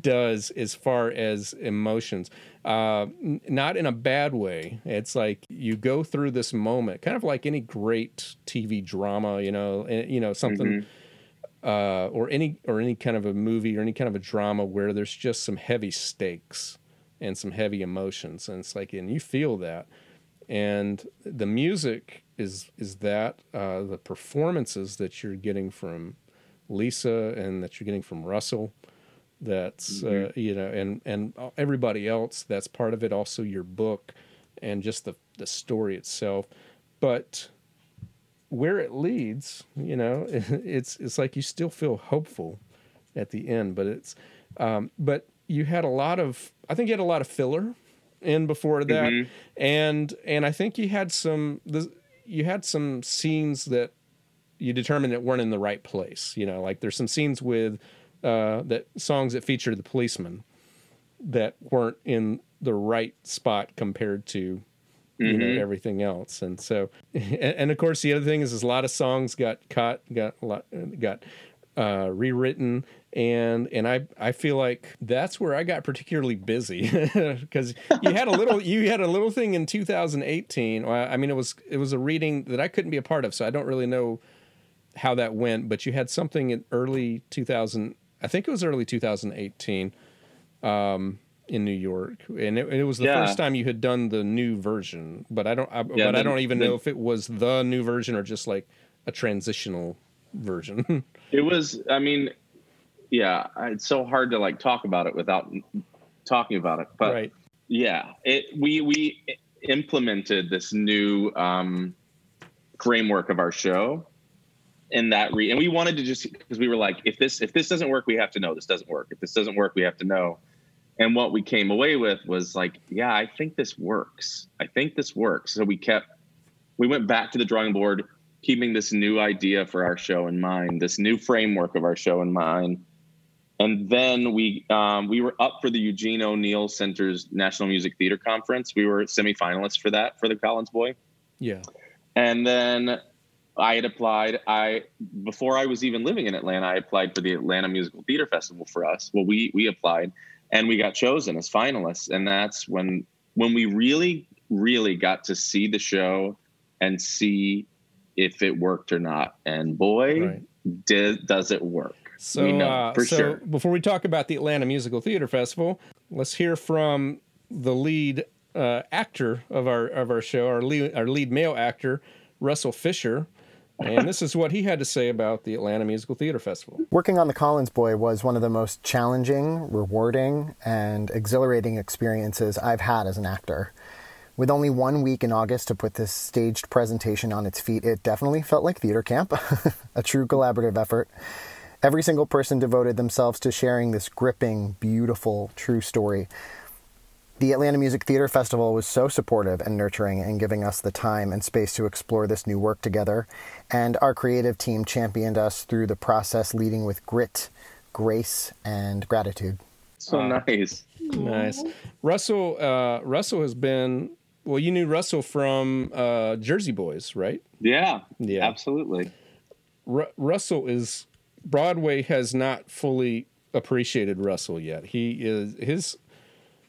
does as far as emotions. Uh, n- not in a bad way. It's like you go through this moment, kind of like any great TV drama, you know, eh, you know something, uh, or any or any kind of a movie or any kind of a drama where there's just some heavy stakes and some heavy emotions, and it's like and you feel that and the music is is that uh, the performances that you're getting from Lisa and that you're getting from Russell that's uh, you know and and everybody else that's part of it also your book and just the the story itself. But where it leads you know it's it's like you still feel hopeful at the end but it's um, but you had a lot of I think you had a lot of filler in before that Mhm. and and I think you had some the, you had some scenes that you determined that weren't in the right place. You know, like there's some scenes with uh, that songs that feature the policeman that weren't in the right spot compared to you know Mhm. everything else and so and, and of course the other thing is, is a lot of songs got cut got a lot, got uh, rewritten and and I I feel like that's where I got particularly busy because you had a little you had a little thing in 2018 Well, I mean it was it was a reading that I couldn't be a part of so I don't really know how that went but you had something in early 2000 I think it was early 2018 um, in New York and it, it was the Yeah. first time you had done the new version but I don't I, Yeah, but I don't even the- know if it was the new version or just like a transitional version It was, I mean, yeah, it's so hard to like talk about it without talking about it. But right yeah, it we we implemented this new um, framework of our show, and that re and we wanted to just because we were like, if this if this doesn't work, we have to know this doesn't work. If this doesn't work, we have to know. And what we came away with was like, yeah, I think this works. I think this works. So we kept, we went back to the drawing board, keeping this new idea for our show in mind, this new framework of our show in mind. And then we um, we were up for the Eugene O'Neill Center's National Music Theater Conference. We were semifinalists for that for the Collins Boy. yeah And then I had applied. I before I was even living in Atlanta, I applied for the Atlanta Musical Theater Festival for us. Well, we we applied and we got chosen as finalists. And that's when when we really, really got to see the show and see if it worked or not. And boy, Right. did does it work. So, we know uh, for so sure. before we talk about the Atlanta Musical Theater Festival, let's hear from the lead uh, actor of our of our show, our lead, our lead male actor, Russell Fisher, and this is what he had to say about the Atlanta Musical Theater Festival. Working on the Collins Boy was one of the most challenging, rewarding, and exhilarating experiences I've had as an actor. With only one week in August to put this staged presentation on its feet, it definitely felt like theater camp, a true collaborative effort. Every single person devoted themselves to sharing this gripping, beautiful, true story. The Atlanta Music Theater Festival was so supportive and nurturing in giving us the time and space to explore this new work together. And our creative team championed us through the process, leading with grit, grace, and gratitude. So nice. Nice, Russell. Uh, Russell has been well. You knew Russell from uh, Jersey Boys, right? Yeah. Yeah. Absolutely. Ru- Russell is Broadway has not fully appreciated Russell yet. He is his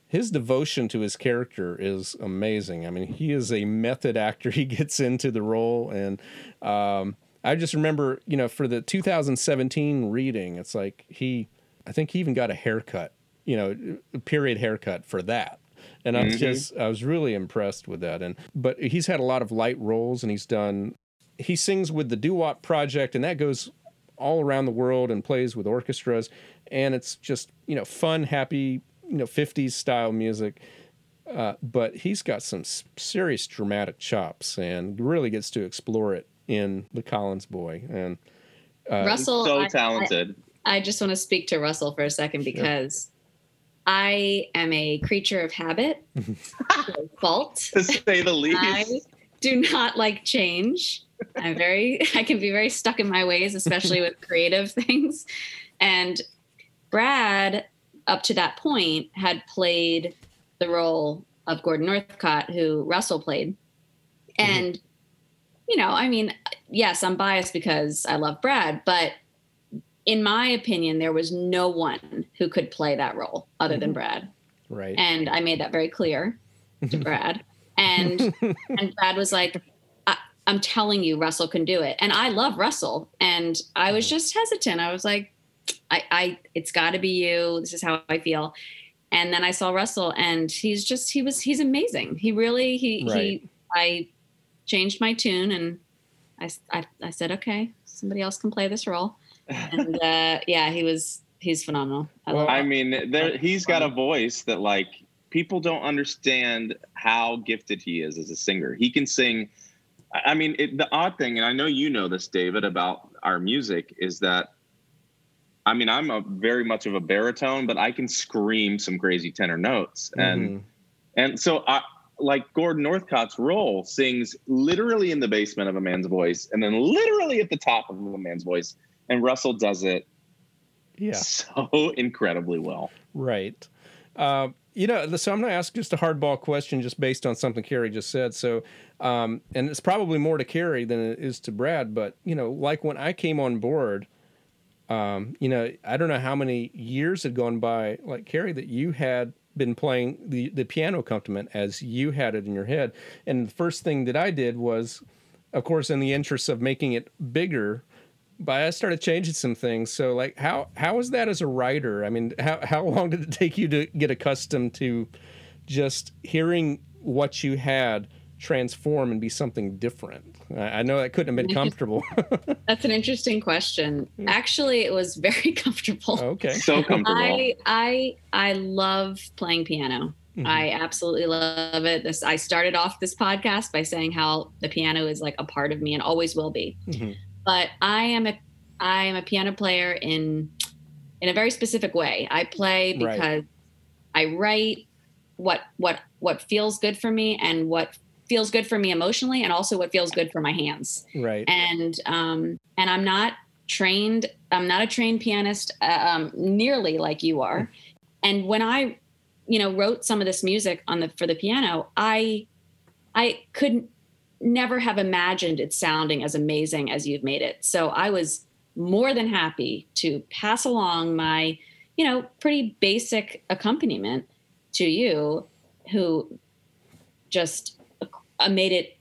his devotion to his character is amazing. I mean, he is a method actor. He gets into the role, and um, I just remember, you know, for the 2017 reading, it's like he, I think he even got a haircut, you know, a period haircut for that. And I was just, I was really impressed with that. And but he's had a lot of light roles, and he's done. He sings with the Doo Wop Project, and that goes all around the world and plays with orchestras, and it's just you know fun, happy, you know 50s style music. Uh, but he's got some serious dramatic chops and really gets to explore it in the Collins Boy. And Russell, so I- I- talented. I just want to speak to Russell for a second because I am a creature of habit, fault. to say the least. I do not like change. I'm very, I can be very stuck in my ways, especially with creative things. And Brad, up to that point, had played the role of Gordon Northcott, who Russell played. Mm-hmm. And, you know, I mean, yes, I'm biased because I love Brad, but in my opinion, there was no one who could play that role other than mm-hmm. Brad right, and I made that very clear to Brad. And and Brad was like, I, "I'm telling you, Russell can do it." And I love Russell, and I was mm-hmm. just hesitant. I was like, "I, I it's got to be you. This is how I feel." And then I saw Russell, and he's just he was he's amazing. He really he Right. he I changed my tune, and I, I I said, "Okay, somebody else can play this role." And uh, yeah, he was he's phenomenal. I Well, love I mean, there, he's got a voice that like people don't understand how gifted he is as a singer. He can sing. I I mean, it, the odd thing, and I know you know this, David, about our music is that. I mean, I'm a very much of a baritone, but I can scream some crazy tenor notes, and Mhm. and so I like Gordon Northcott's role sings literally in the basement of a man's voice, and then literally at the top of a man's voice, and Russell does it yeah, so incredibly well. right. Uh, you know, so I'm going to ask just a hardball question, just based on something Carrie just said. So, um, and it's probably more to Carrie than it is to Brad. But you know, like when I came on board, um, you know, I don't know how many years had gone by, like Carrie, that you had been playing the the piano accompaniment as you had it in your head. And the first thing that I did was, of course, in the interest of making it bigger, but I started changing some things. So, like, how how was that as a writer? I mean, how how long did it take you to get accustomed to just hearing what you had transform and be something different? I, I know that couldn't have been comfortable. That's an interesting question. Actually, it was very comfortable. okay. So comfortable. I I I love playing piano. Mhm. I absolutely love it. This I started off this podcast by saying how the piano is like a part of me and always will be. Mhm. But I am a I am a piano player in in a very specific way. I play Right. because I write what what what feels good for me and what feels good for me emotionally and also what feels good for my hands Right. and um, and I'm not trained. I'm not a trained pianist uh, um, nearly like you are. And when I, you know, wrote some of this music on the for the piano, I I could never have imagined it sounding as amazing as you've made it. So I was more than happy to pass along my, you know, pretty basic accompaniment to you, who just made it.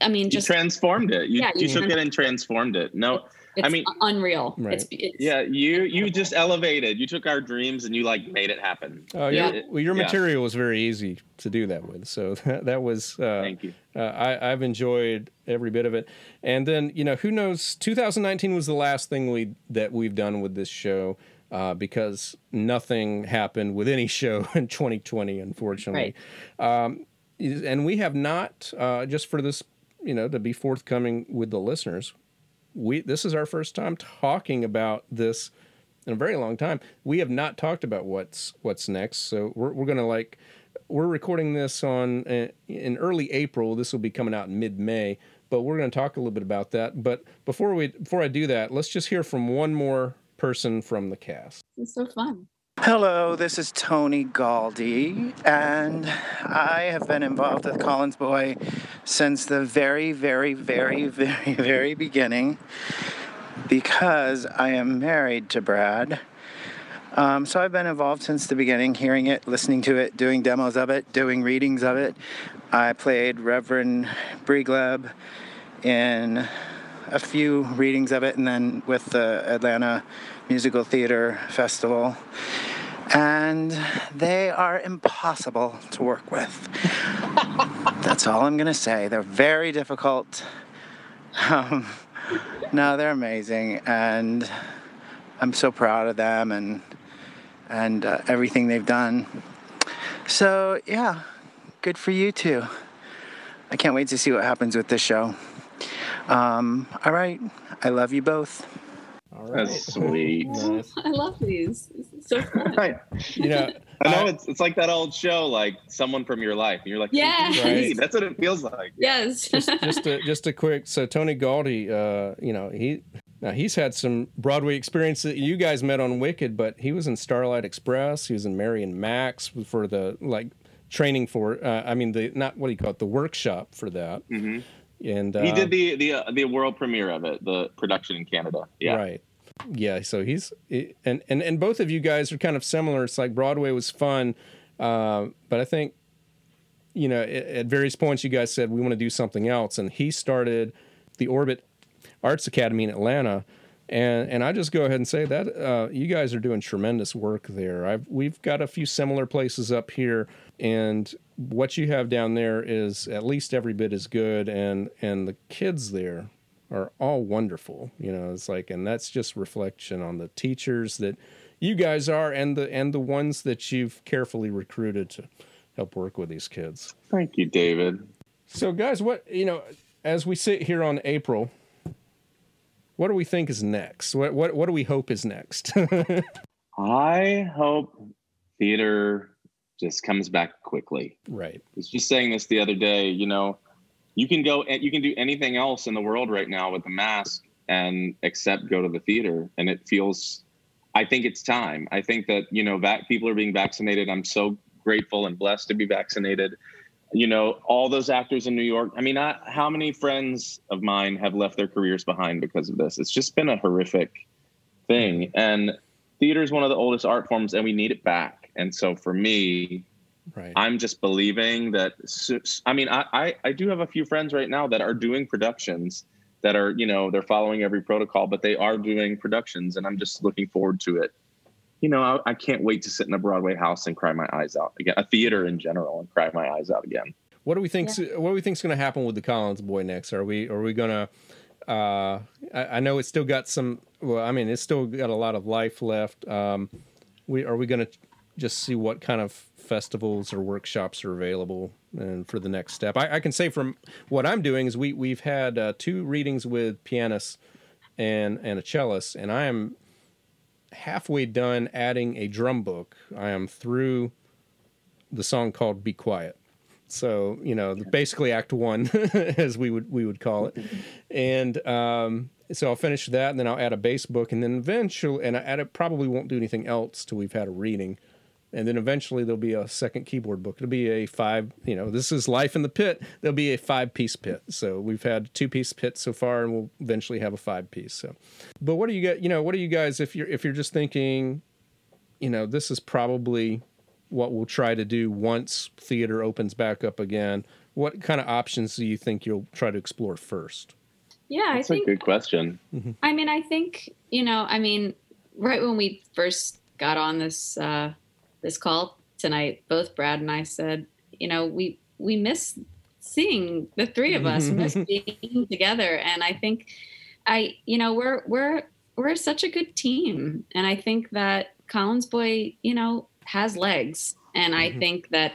I mean, you just transformed it. You, Yeah, you you took it and transformed it. No, it's mean- unreal. Right. It's, it's yeah, you you just elevated. You took our dreams and you like made it happen. Oh, Yeah. yeah. Well, your Yeah. material was very easy to do that with. So that, that was. Uh, Thank you. Uh, I, I've enjoyed every bit of it. And then you know, who knows? 2019 was the last thing we that we've done with this show. Uh, because nothing happened with any show in 2020, unfortunately. Um, and we have not, uh, just for this, you know, to be forthcoming with the listeners, we this is our first time talking about this in a very long time. We have not talked about what's what's next, so we're we're gonna like we're recording this on uh, in early April. This will be coming out in mid May, but we're gonna talk a little bit about that. But before we before I do that, let's just hear from one more person from the cast. It's so fun. Hello, this is Tony Galdi, and I have been involved with Collins Boy since the very, very, very, very, very beginning because I am married to Brad. Um, so I've been involved since the beginning, hearing it, listening to it, doing demos of it, doing readings of it. I played Reverend Briegleb in a few readings of it, and then with the Atlanta Musical Theater Festival. And they are impossible to work with. That's all I'm going to say. They're very difficult. Um, no, they're amazing, and I'm so proud of them and and uh, everything they've done. So yeah, good for you too. I can't wait to see what happens with this show. Um, all right, I love you both. All right. That's sweet. Nice. I love these. This is so fun. I, You know, I know I- it's it's like that old show, like someone from your life, and you're like, Yes. Right. that's what it feels like. yes. just just a, just a quick so Tony Galdi, uh, you know he now he's had some Broadway experience that you guys met on Wicked, but he was in Starlight Express, he was in Mary and Max for the like training for uh, I mean the not what do you call it the workshop for that hmm and uh, He did the the uh, the world premiere of it, the production in Canada. Yeah. right yeah so he's and and and both of you guys are kind of similar it's like Broadway was fun uh, but I think you know at, at various points you guys said we want to do something else and he started the Orbit Arts Academy in Atlanta and and I just go ahead and say that uh, you guys are doing tremendous work there I've we've got a few similar places up here and what you have down there is at least every bit as good and and the kids there are all wonderful you know it's like and that's just reflection on the teachers that you guys are and the and the ones that you've carefully recruited to help work with these kids Thank you, David. so guys what you know as we sit here on april what do we think is next what what, what do we hope is next I hope theater just comes back quickly. right I was just saying this the other day. You know, you can go and you can do anything else in the world right now with a mask and except go to the theater, and it feels I think it's time. I think that you know, vac- people are being vaccinated. I'm so grateful and blessed to be vaccinated. You know, all those actors in New York. I mean, I, how many friends of mine have left their careers behind because of this? It's just been a horrific thing. And theater is one of the oldest art forms, and we need it back. And so, for me, Right. I'm just believing that. i mean, I, I I do have a few friends right now that are doing productions that are you know they're following every protocol, but they are doing productions, and I'm just looking forward to it. You know, I, I can't wait to sit in a Broadway house and cry my eyes out again, a theater in general, and cry my eyes out again. What do we think? What do we think's going to happen with the Collins boy next? Are we are we going to? Uh, I, I know it's still got some. Well, I mean, it's still got a lot of life left. Um, we are we going to just see what kind of festivals or workshops are available and for the next step. I, I can say from what I'm doing is we we've had uh, two readings with pianists and and a cellist, and I am halfway done adding a drum book. I am through the song called "Be Quiet." So you know, basically Act One, as we would we would call it, and um, so I'll finish that, and then I'll add a bass book, and then eventually, and I add it probably won't do anything else till we've had a reading, and then eventually there'll be a second keyboard book. It'll be a five, you know, this is life in the pit. There'll be a five piece pit. So we've had two piece pit so far, and we'll eventually have a five piece. So, but what do you get? You know, what do you guys if you're if you're just thinking, you know, this is probably what we'll try to do once theater opens back up again. What kind of options do you think you'll try to explore first? Yeah, That's I a think good question. I mean, I think you know. I mean, right when we first got on this uh, this call tonight, both Brad and I said, you know, we we miss seeing the three of us, miss being together, and I think I, you know, we're we're we're such a good team, and I think that Collins Boy, you know, has legs, and I think that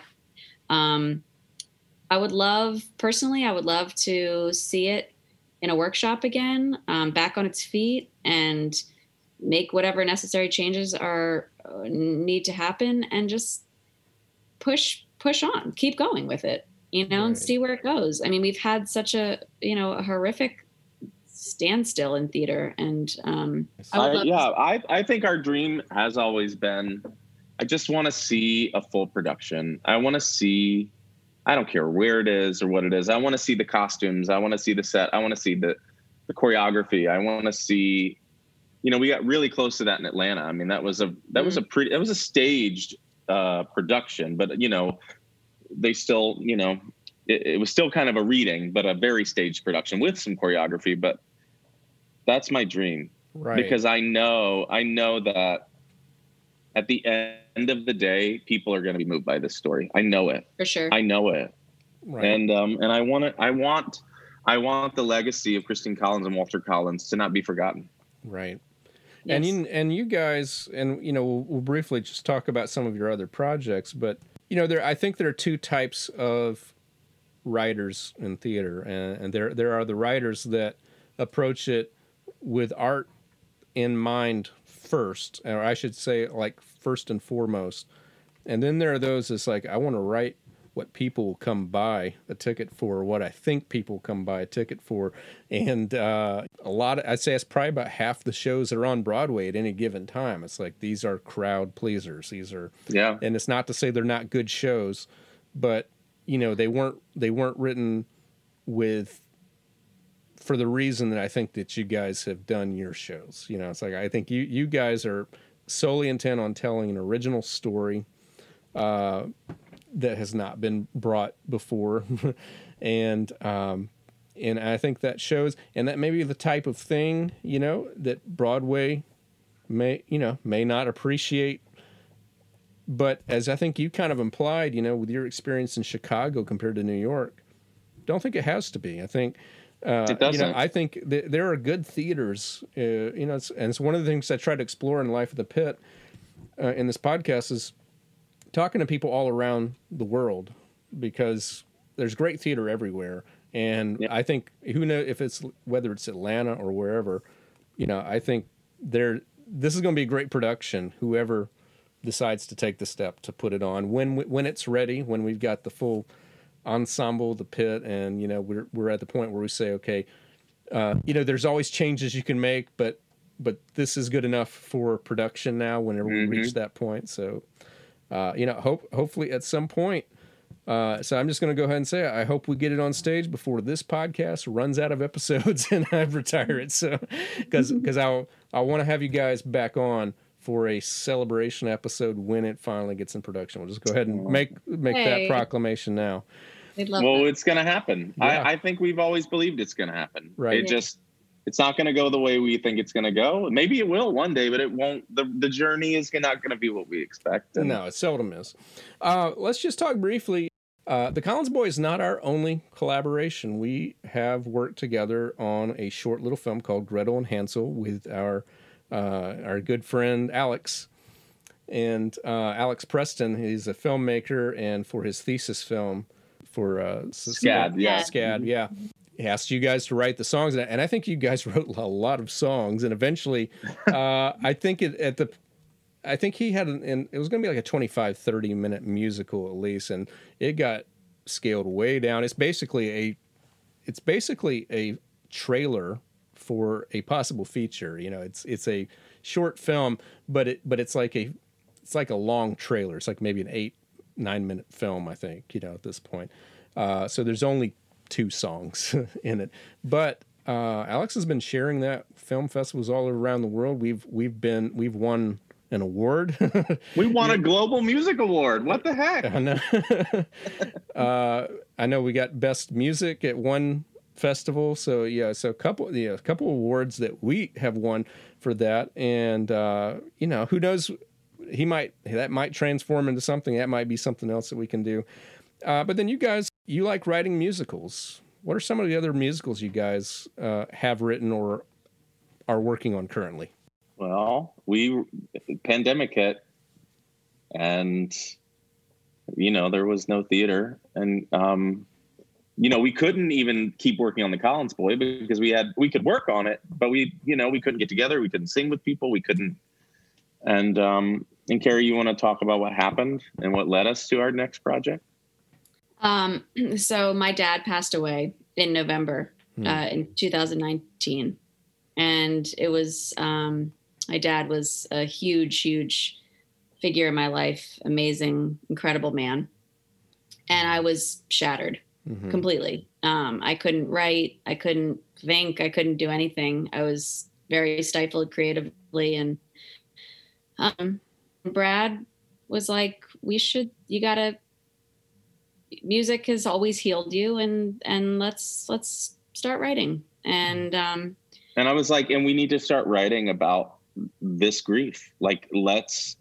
um, I would love personally, I would love to see it in a workshop again, um, back on its feet, and make whatever necessary changes are need to happen, and just push push on, keep going with it, you know, and see where it goes. I mean, we've had such a you know a horrific standstill in theater, and um, I I, love yeah, I, I think our dream has always been I just want to see a full production. I want to see, I don't care where it is or what it is. I want to see the costumes. I want to see the set. I want to see the, the choreography. I want to see, you know, we got really close to that in Atlanta. I mean, that was a, that was a pretty, that was a staged uh, production, but you know, they still, you know, it, it was still kind of a reading, but a very staged production with some choreography. But that's my dream Right. because I know I know that at the end of the day, people are going to be moved by this story. I know it. for sure. I know it. right. And um and I want it. I want I want the legacy of Christine Collins and Walter Collins to not be forgotten. Right. And you and you guys and you know we'll, we'll briefly just talk about some of your other projects, but you know there I think there are two types of writers in theater, and, and there there are the writers that approach it with art in mind first, or I should say like first and foremost, and then there are those that's like I want to write what people come buy a ticket for, what I think people come buy a ticket for, and uh, a lot. Of, I'd say it's probably about half the shows that are on Broadway at any given time. It's like these are crowd pleasers. These are, Yeah. and it's not to say they're not good shows, but you know they weren't they weren't written with for the reason that I think that you guys have done your shows. You know, it's like I think you you guys are solely intent on telling an original story uh, that has not been brought before, and um, and I think that shows, and that may be the type of thing you know that Broadway may you know may not appreciate. But as I think you kind of implied, you know, with your experience in Chicago compared to New York, don't think it has to be. I think uh, It you know, doesn't. I think th- there are good theaters. Uh, you know, it's, and it's one of the things I try to explore in Life of the Pit uh, in this podcast is talking to people all around the world because there's great theater everywhere. And. I think who know if it's whether it's Atlanta or wherever, you know, I think there this is going to be a great production. Whoever decides to take the step to put it on when when it's ready, when we've got the full ensemble, the pit, and you know we're we're at the point where we say, okay, uh, you know, there's always changes you can make, but but this is good enough for production now. Whenever we reach Mhm. that point, so uh, you know, hope hopefully at some point. Uh, so I'm just going to go ahead and say I hope we get it on stage before this podcast runs out of episodes and I retire it. So because because I I want to have you guys back on for a celebration episode when it finally gets in production. We'll just go ahead and make make that proclamation now. Love well, that. it's going to happen. Yeah. I, I think we've always believed it's going to happen. Right. It just, it's not going to go the way we think it's going to go. Maybe it will one day, but it won't. The, the journey is not going to be what we expect. And No, it seldom is. Uh, let's just talk briefly. Uh, the Collins Boy is not our only collaboration. We have worked together on a short little film called Gretel and Hansel with our uh, our good friend Alex. And uh, Alex Preston, he's a filmmaker, and for his thesis film for uh, SCAD, yeah. SCAD, yeah. Asked you guys to write the songs, and I think you guys wrote a lot of songs. And eventually, uh, I think it, at the I think he had an, and it was going to be like a 25, 30 minute musical at least. And it got scaled way down. It's basically a, it's basically a trailer for a possible feature. You know, it's, it's a short film, but it, but it's like a, it's like a long trailer. It's like maybe an eight, nine minute film, I think, you know, at this point. Uh, so there's only two songs in it, but uh, Alex has been sharing that film festivals all around the world. We've we've been we've won an award. we won a global music award. What the heck? I know. uh, I know we got best music at one festival. So yeah, so a couple yeah, a couple awards that we have won for that, and uh, you know who knows. He might that might transform into something. That might be something else that we can do. Uh, but then you guys, you like writing musicals. What are some of the other musicals you guys uh, have written or are working on currently? Well, we pandemic hit, and you know there was no theater, and um, you know we couldn't even keep working on the Collins Boy because we had we could work on it, but we you know we couldn't get together, we couldn't sing with people, we couldn't. And um, and Carrie, you want to talk about what happened and what led us to our next project? Um, so my dad passed away in November Hmm. uh, in 2019, and it was um, my dad was a huge, huge figure in my life, amazing, incredible man, and I was shattered Mhm. completely. Um, I couldn't write, I couldn't think, I couldn't do anything. I was very stifled creatively, and um, Brad was like, "We should, you gotta." Music has always healed you, and and let's let's start writing. And um, And I was like, and we need to start writing about this grief. Like, let's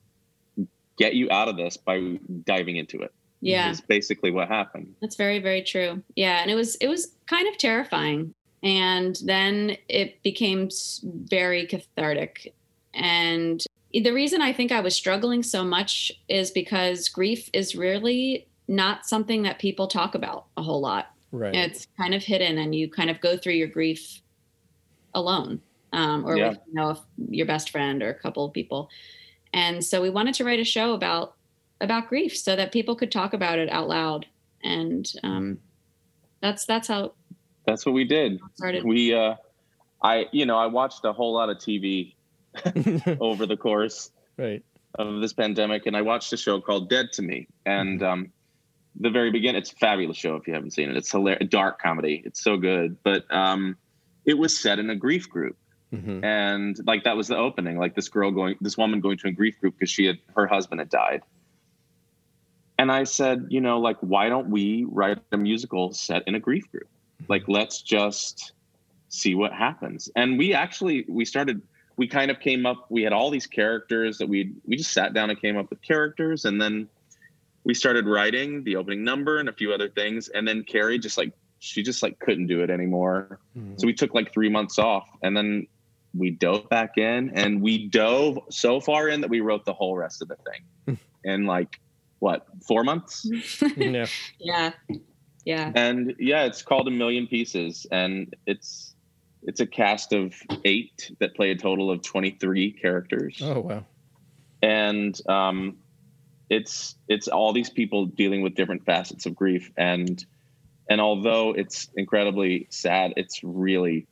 get you out of this by diving into it. yeah, Is basically what happened. That's very, very true. Yeah, and it was it was kind of terrifying, and then it became very cathartic. And the reason I think I was struggling so much is because grief is really not something that people talk about a whole lot. Right. It's kind of hidden, and you kind of go through your grief alone, um, or Yeah. with you know if your best friend or a couple of people. And so we wanted to write a show about about grief so that people could talk about it out loud. And um, that's that's how That's what we did. started. We, uh, I, you know, I watched a whole lot of TV over the course right. of this pandemic, and I watched a show called Dead to Me. And um, the very beginning, it's a fabulous show if you haven't seen it. It's hilarious, dark comedy. It's so good. But um, it was set in a grief group. hmm and like that was the opening like this girl going this woman going to a grief group because she had her husband had died and i said you know like why don't we write a musical set in a grief group like let's just see what happens and we actually we started we kind of came up we had all these characters that we we just sat down and came up with characters and then we started writing the opening number and a few other things and then carrie just like she just like couldn't do it anymore Mhm. so we took like three months off and then we dove back in and we dove so far in that we wrote the whole rest of the thing in like what, four months? yeah. yeah, yeah. And yeah, it's called A Million Pieces. And it's it's a cast of eight that play a total of 23 characters. Oh wow. and um, it's it's all these people dealing with different facets of grief and and although it's incredibly sad it's really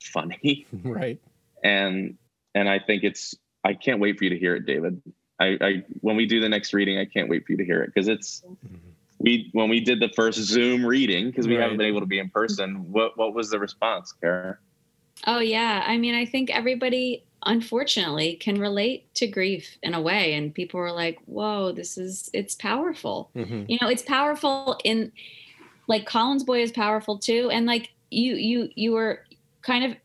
funny Right. and and I think it's. I can't wait for you to hear it, David. I, I when we do the next reading, I can't wait for you to hear it because it's. Mm-hmm. We when we did the first Zoom reading because we Right. haven't been able to be in person. What what was the response, Carrie? Oh yeah, I mean, I think everybody unfortunately can relate to grief in a way, and people were like, "Whoa, this is it's powerful." hmm You know, it's powerful in like Collins Boy is powerful too, and like you you you were kind of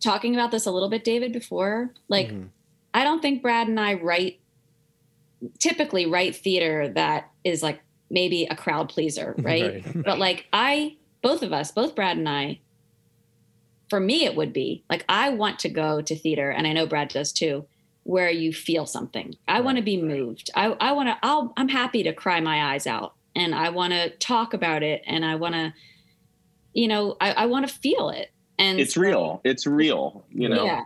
talking about this a little bit, David, before. Like, Mhm. I don't think Brad and I write typically write theater that is like maybe a crowd pleaser, right? Right. But like I, both of us, both Brad and I, for me, it would be like I want to go to theater, and I know Brad does too, where you feel something. I want to be moved. I, I want to. I'll. I'm happy to cry my eyes out, and I want to talk about it, and I want to, you know, I, I want to feel it. And It's so- real. It's real. You know. yeah,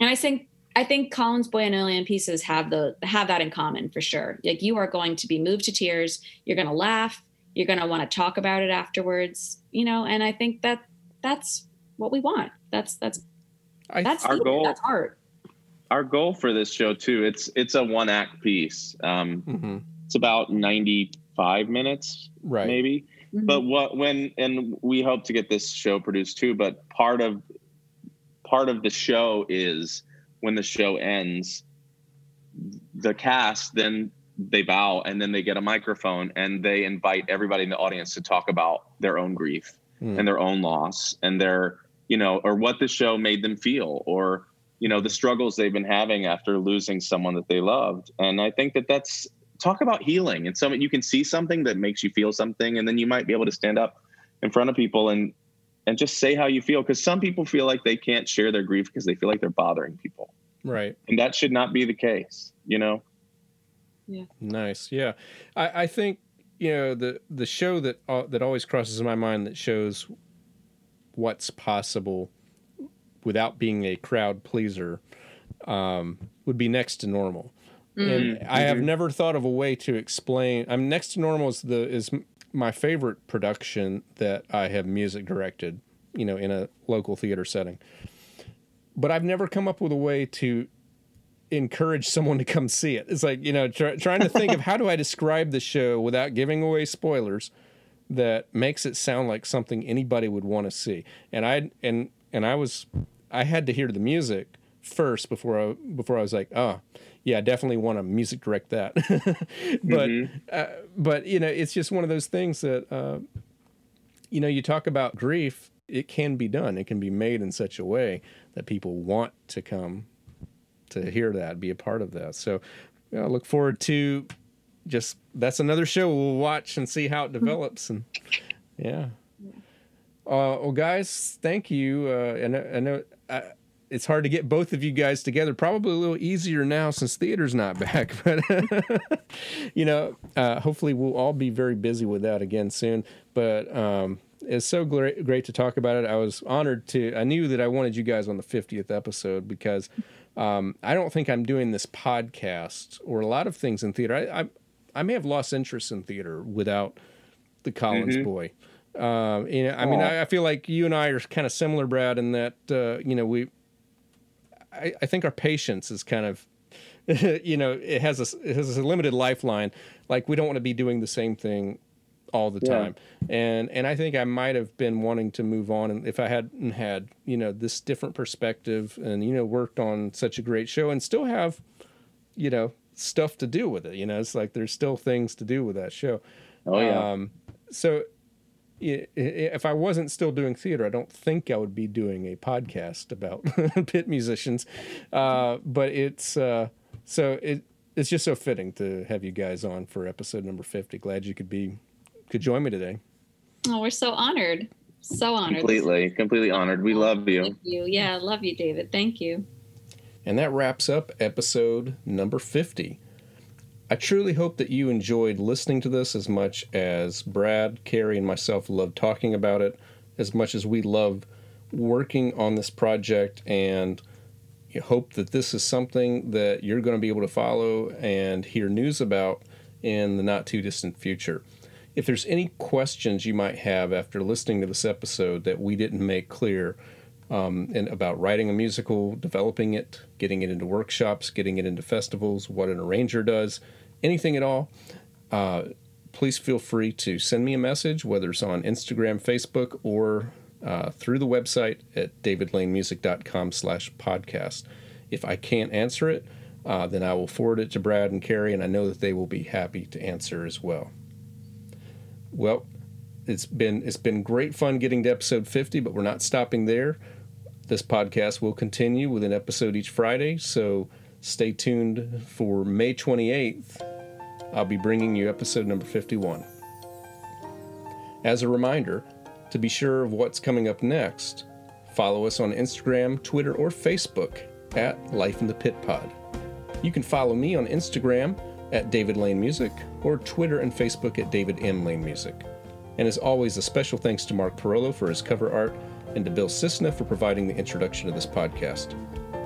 and I think I think Collins Boy and Alien Pieces have the have that in common for sure. Like you are going to be moved to tears. You're going to laugh. You're going to want to talk about it afterwards. You know, and I think that that's what we want. That's that's I, that's Our goal- That's art. Our goal for this show too. It's it's a one act piece. Um, mhm. it's about ninety five minutes, Right. maybe. Mhm. But what when and we hope to get this show produced too. But part of part of the show is when the show ends, the cast then they bow and then they get a microphone and they invite everybody in the audience to talk about their own grief Mm. and their own loss and their you know or what the show made them feel or you know the struggles they've been having after losing someone that they loved and i think that that's talk about healing and so you can see something that makes you feel something and then you might be able to stand up in front of people and and just say how you feel because some people feel like they can't share their grief because they feel like they're bothering people Right. and that should not be the case you know yeah Nice. Yeah. I, I think you know the the show that uh, that always crosses my mind that shows what's possible without being a crowd pleaser um, would be next to normal. Mm. And mm-hmm. I have mm-hmm. never thought of a way to explain. I mean, next to normal is the is my favorite production that I have music directed. You know, in a local theater setting. But I've never come up with a way to encourage someone to come see it. It's like you know try, trying to think of how do I describe the show without giving away spoilers that makes it sound like something anybody would want to see. And I and and I was I had to hear the music first before I before I was like, oh yeah, I definitely want to music direct that. but uh, but you know it's just one of those things that uh, you know you talk about grief. It can be done. It can be made in such a way that people want to come to hear that, be a part of that. So I look forward to just that's another show we'll watch and see how it develops. And yeah. Uh, well, guys, thank you. Uh, and I, I know uh, it's hard to get both of you guys together. Probably a little easier now since theater's not back. But you know, uh, hopefully we'll all be very busy with that again soon. But um, it's so great, great to talk about it. I was honored to. I knew that I wanted you guys on the 50th episode because um, I don't think I'm doing this podcast or a lot of things in theater. I I, I may have lost interest in theater without the Collins boy. Um, you know, I mean, I, I feel like you and I are kind of similar, Brad, in that uh, you know we. I, I think our patience is kind of, you know, it has a it has a limited lifeline. Like we don't want to be doing the same thing all the Yeah. time, and and I think I might have been wanting to move on, and if I hadn't had you know this different perspective, and you know worked on such a great show, and still have, you know, stuff to do with it. You know, it's like there's still things to do with that show. oh yeah Um, so i- i- if I wasn't still doing theater, I don't think I would be doing a podcast about pit musicians. Uh, but it's uh, so it it's just so fitting to have you guys on for episode number fifty. Glad you could be could join me today. Oh, we're so honored. So honored. completely completely honored we love you Thank you. Yeah, love you, David. Thank you. And that wraps up episode number 50. I truly hope that you enjoyed listening to this as much as Brad, Carrie, and myself loved talking about it, as much as we love working on this project. And hope that this is something that you're going to be able to follow and hear news about in the not too distant future. If there's any questions you might have after listening to this episode that we didn't make clear, um, and about writing a musical, developing it, getting it into workshops, getting it into festivals, what an arranger does, anything at all, uh, please feel free to send me a message, whether it's on Instagram, Facebook, or uh, through the website at davidlanemusic.com slash podcast. If I can't answer it, uh, then I will forward it to Brad and Carrie, and I know that they will be happy to answer as well. Well, it's been it's been great fun getting to episode 50, but we're not stopping there. This podcast will continue with an episode each Friday, so stay tuned for May 28th. I'll be bringing you episode number 51. As a reminder, to be sure of what's coming up next, follow us on Instagram, Twitter, or Facebook at Life in the Pit Pod. You can follow me on Instagram at David Lane Music or Twitter and Facebook at David M. Lane Music. And as always, a special thanks to Mark Parolo for his cover art and to Bill Cisna for providing the introduction to this podcast.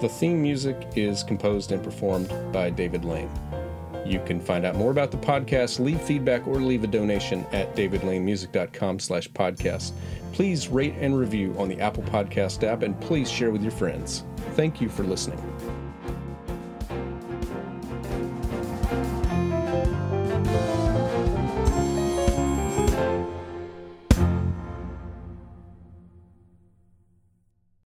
The theme music is composed and performed by David Lane. You can find out more about the podcast, leave feedback, or leave a donation at davidlanemusic.com slash podcast. Please rate and review on the Apple Podcast app, and please share with your friends. Thank you for listening.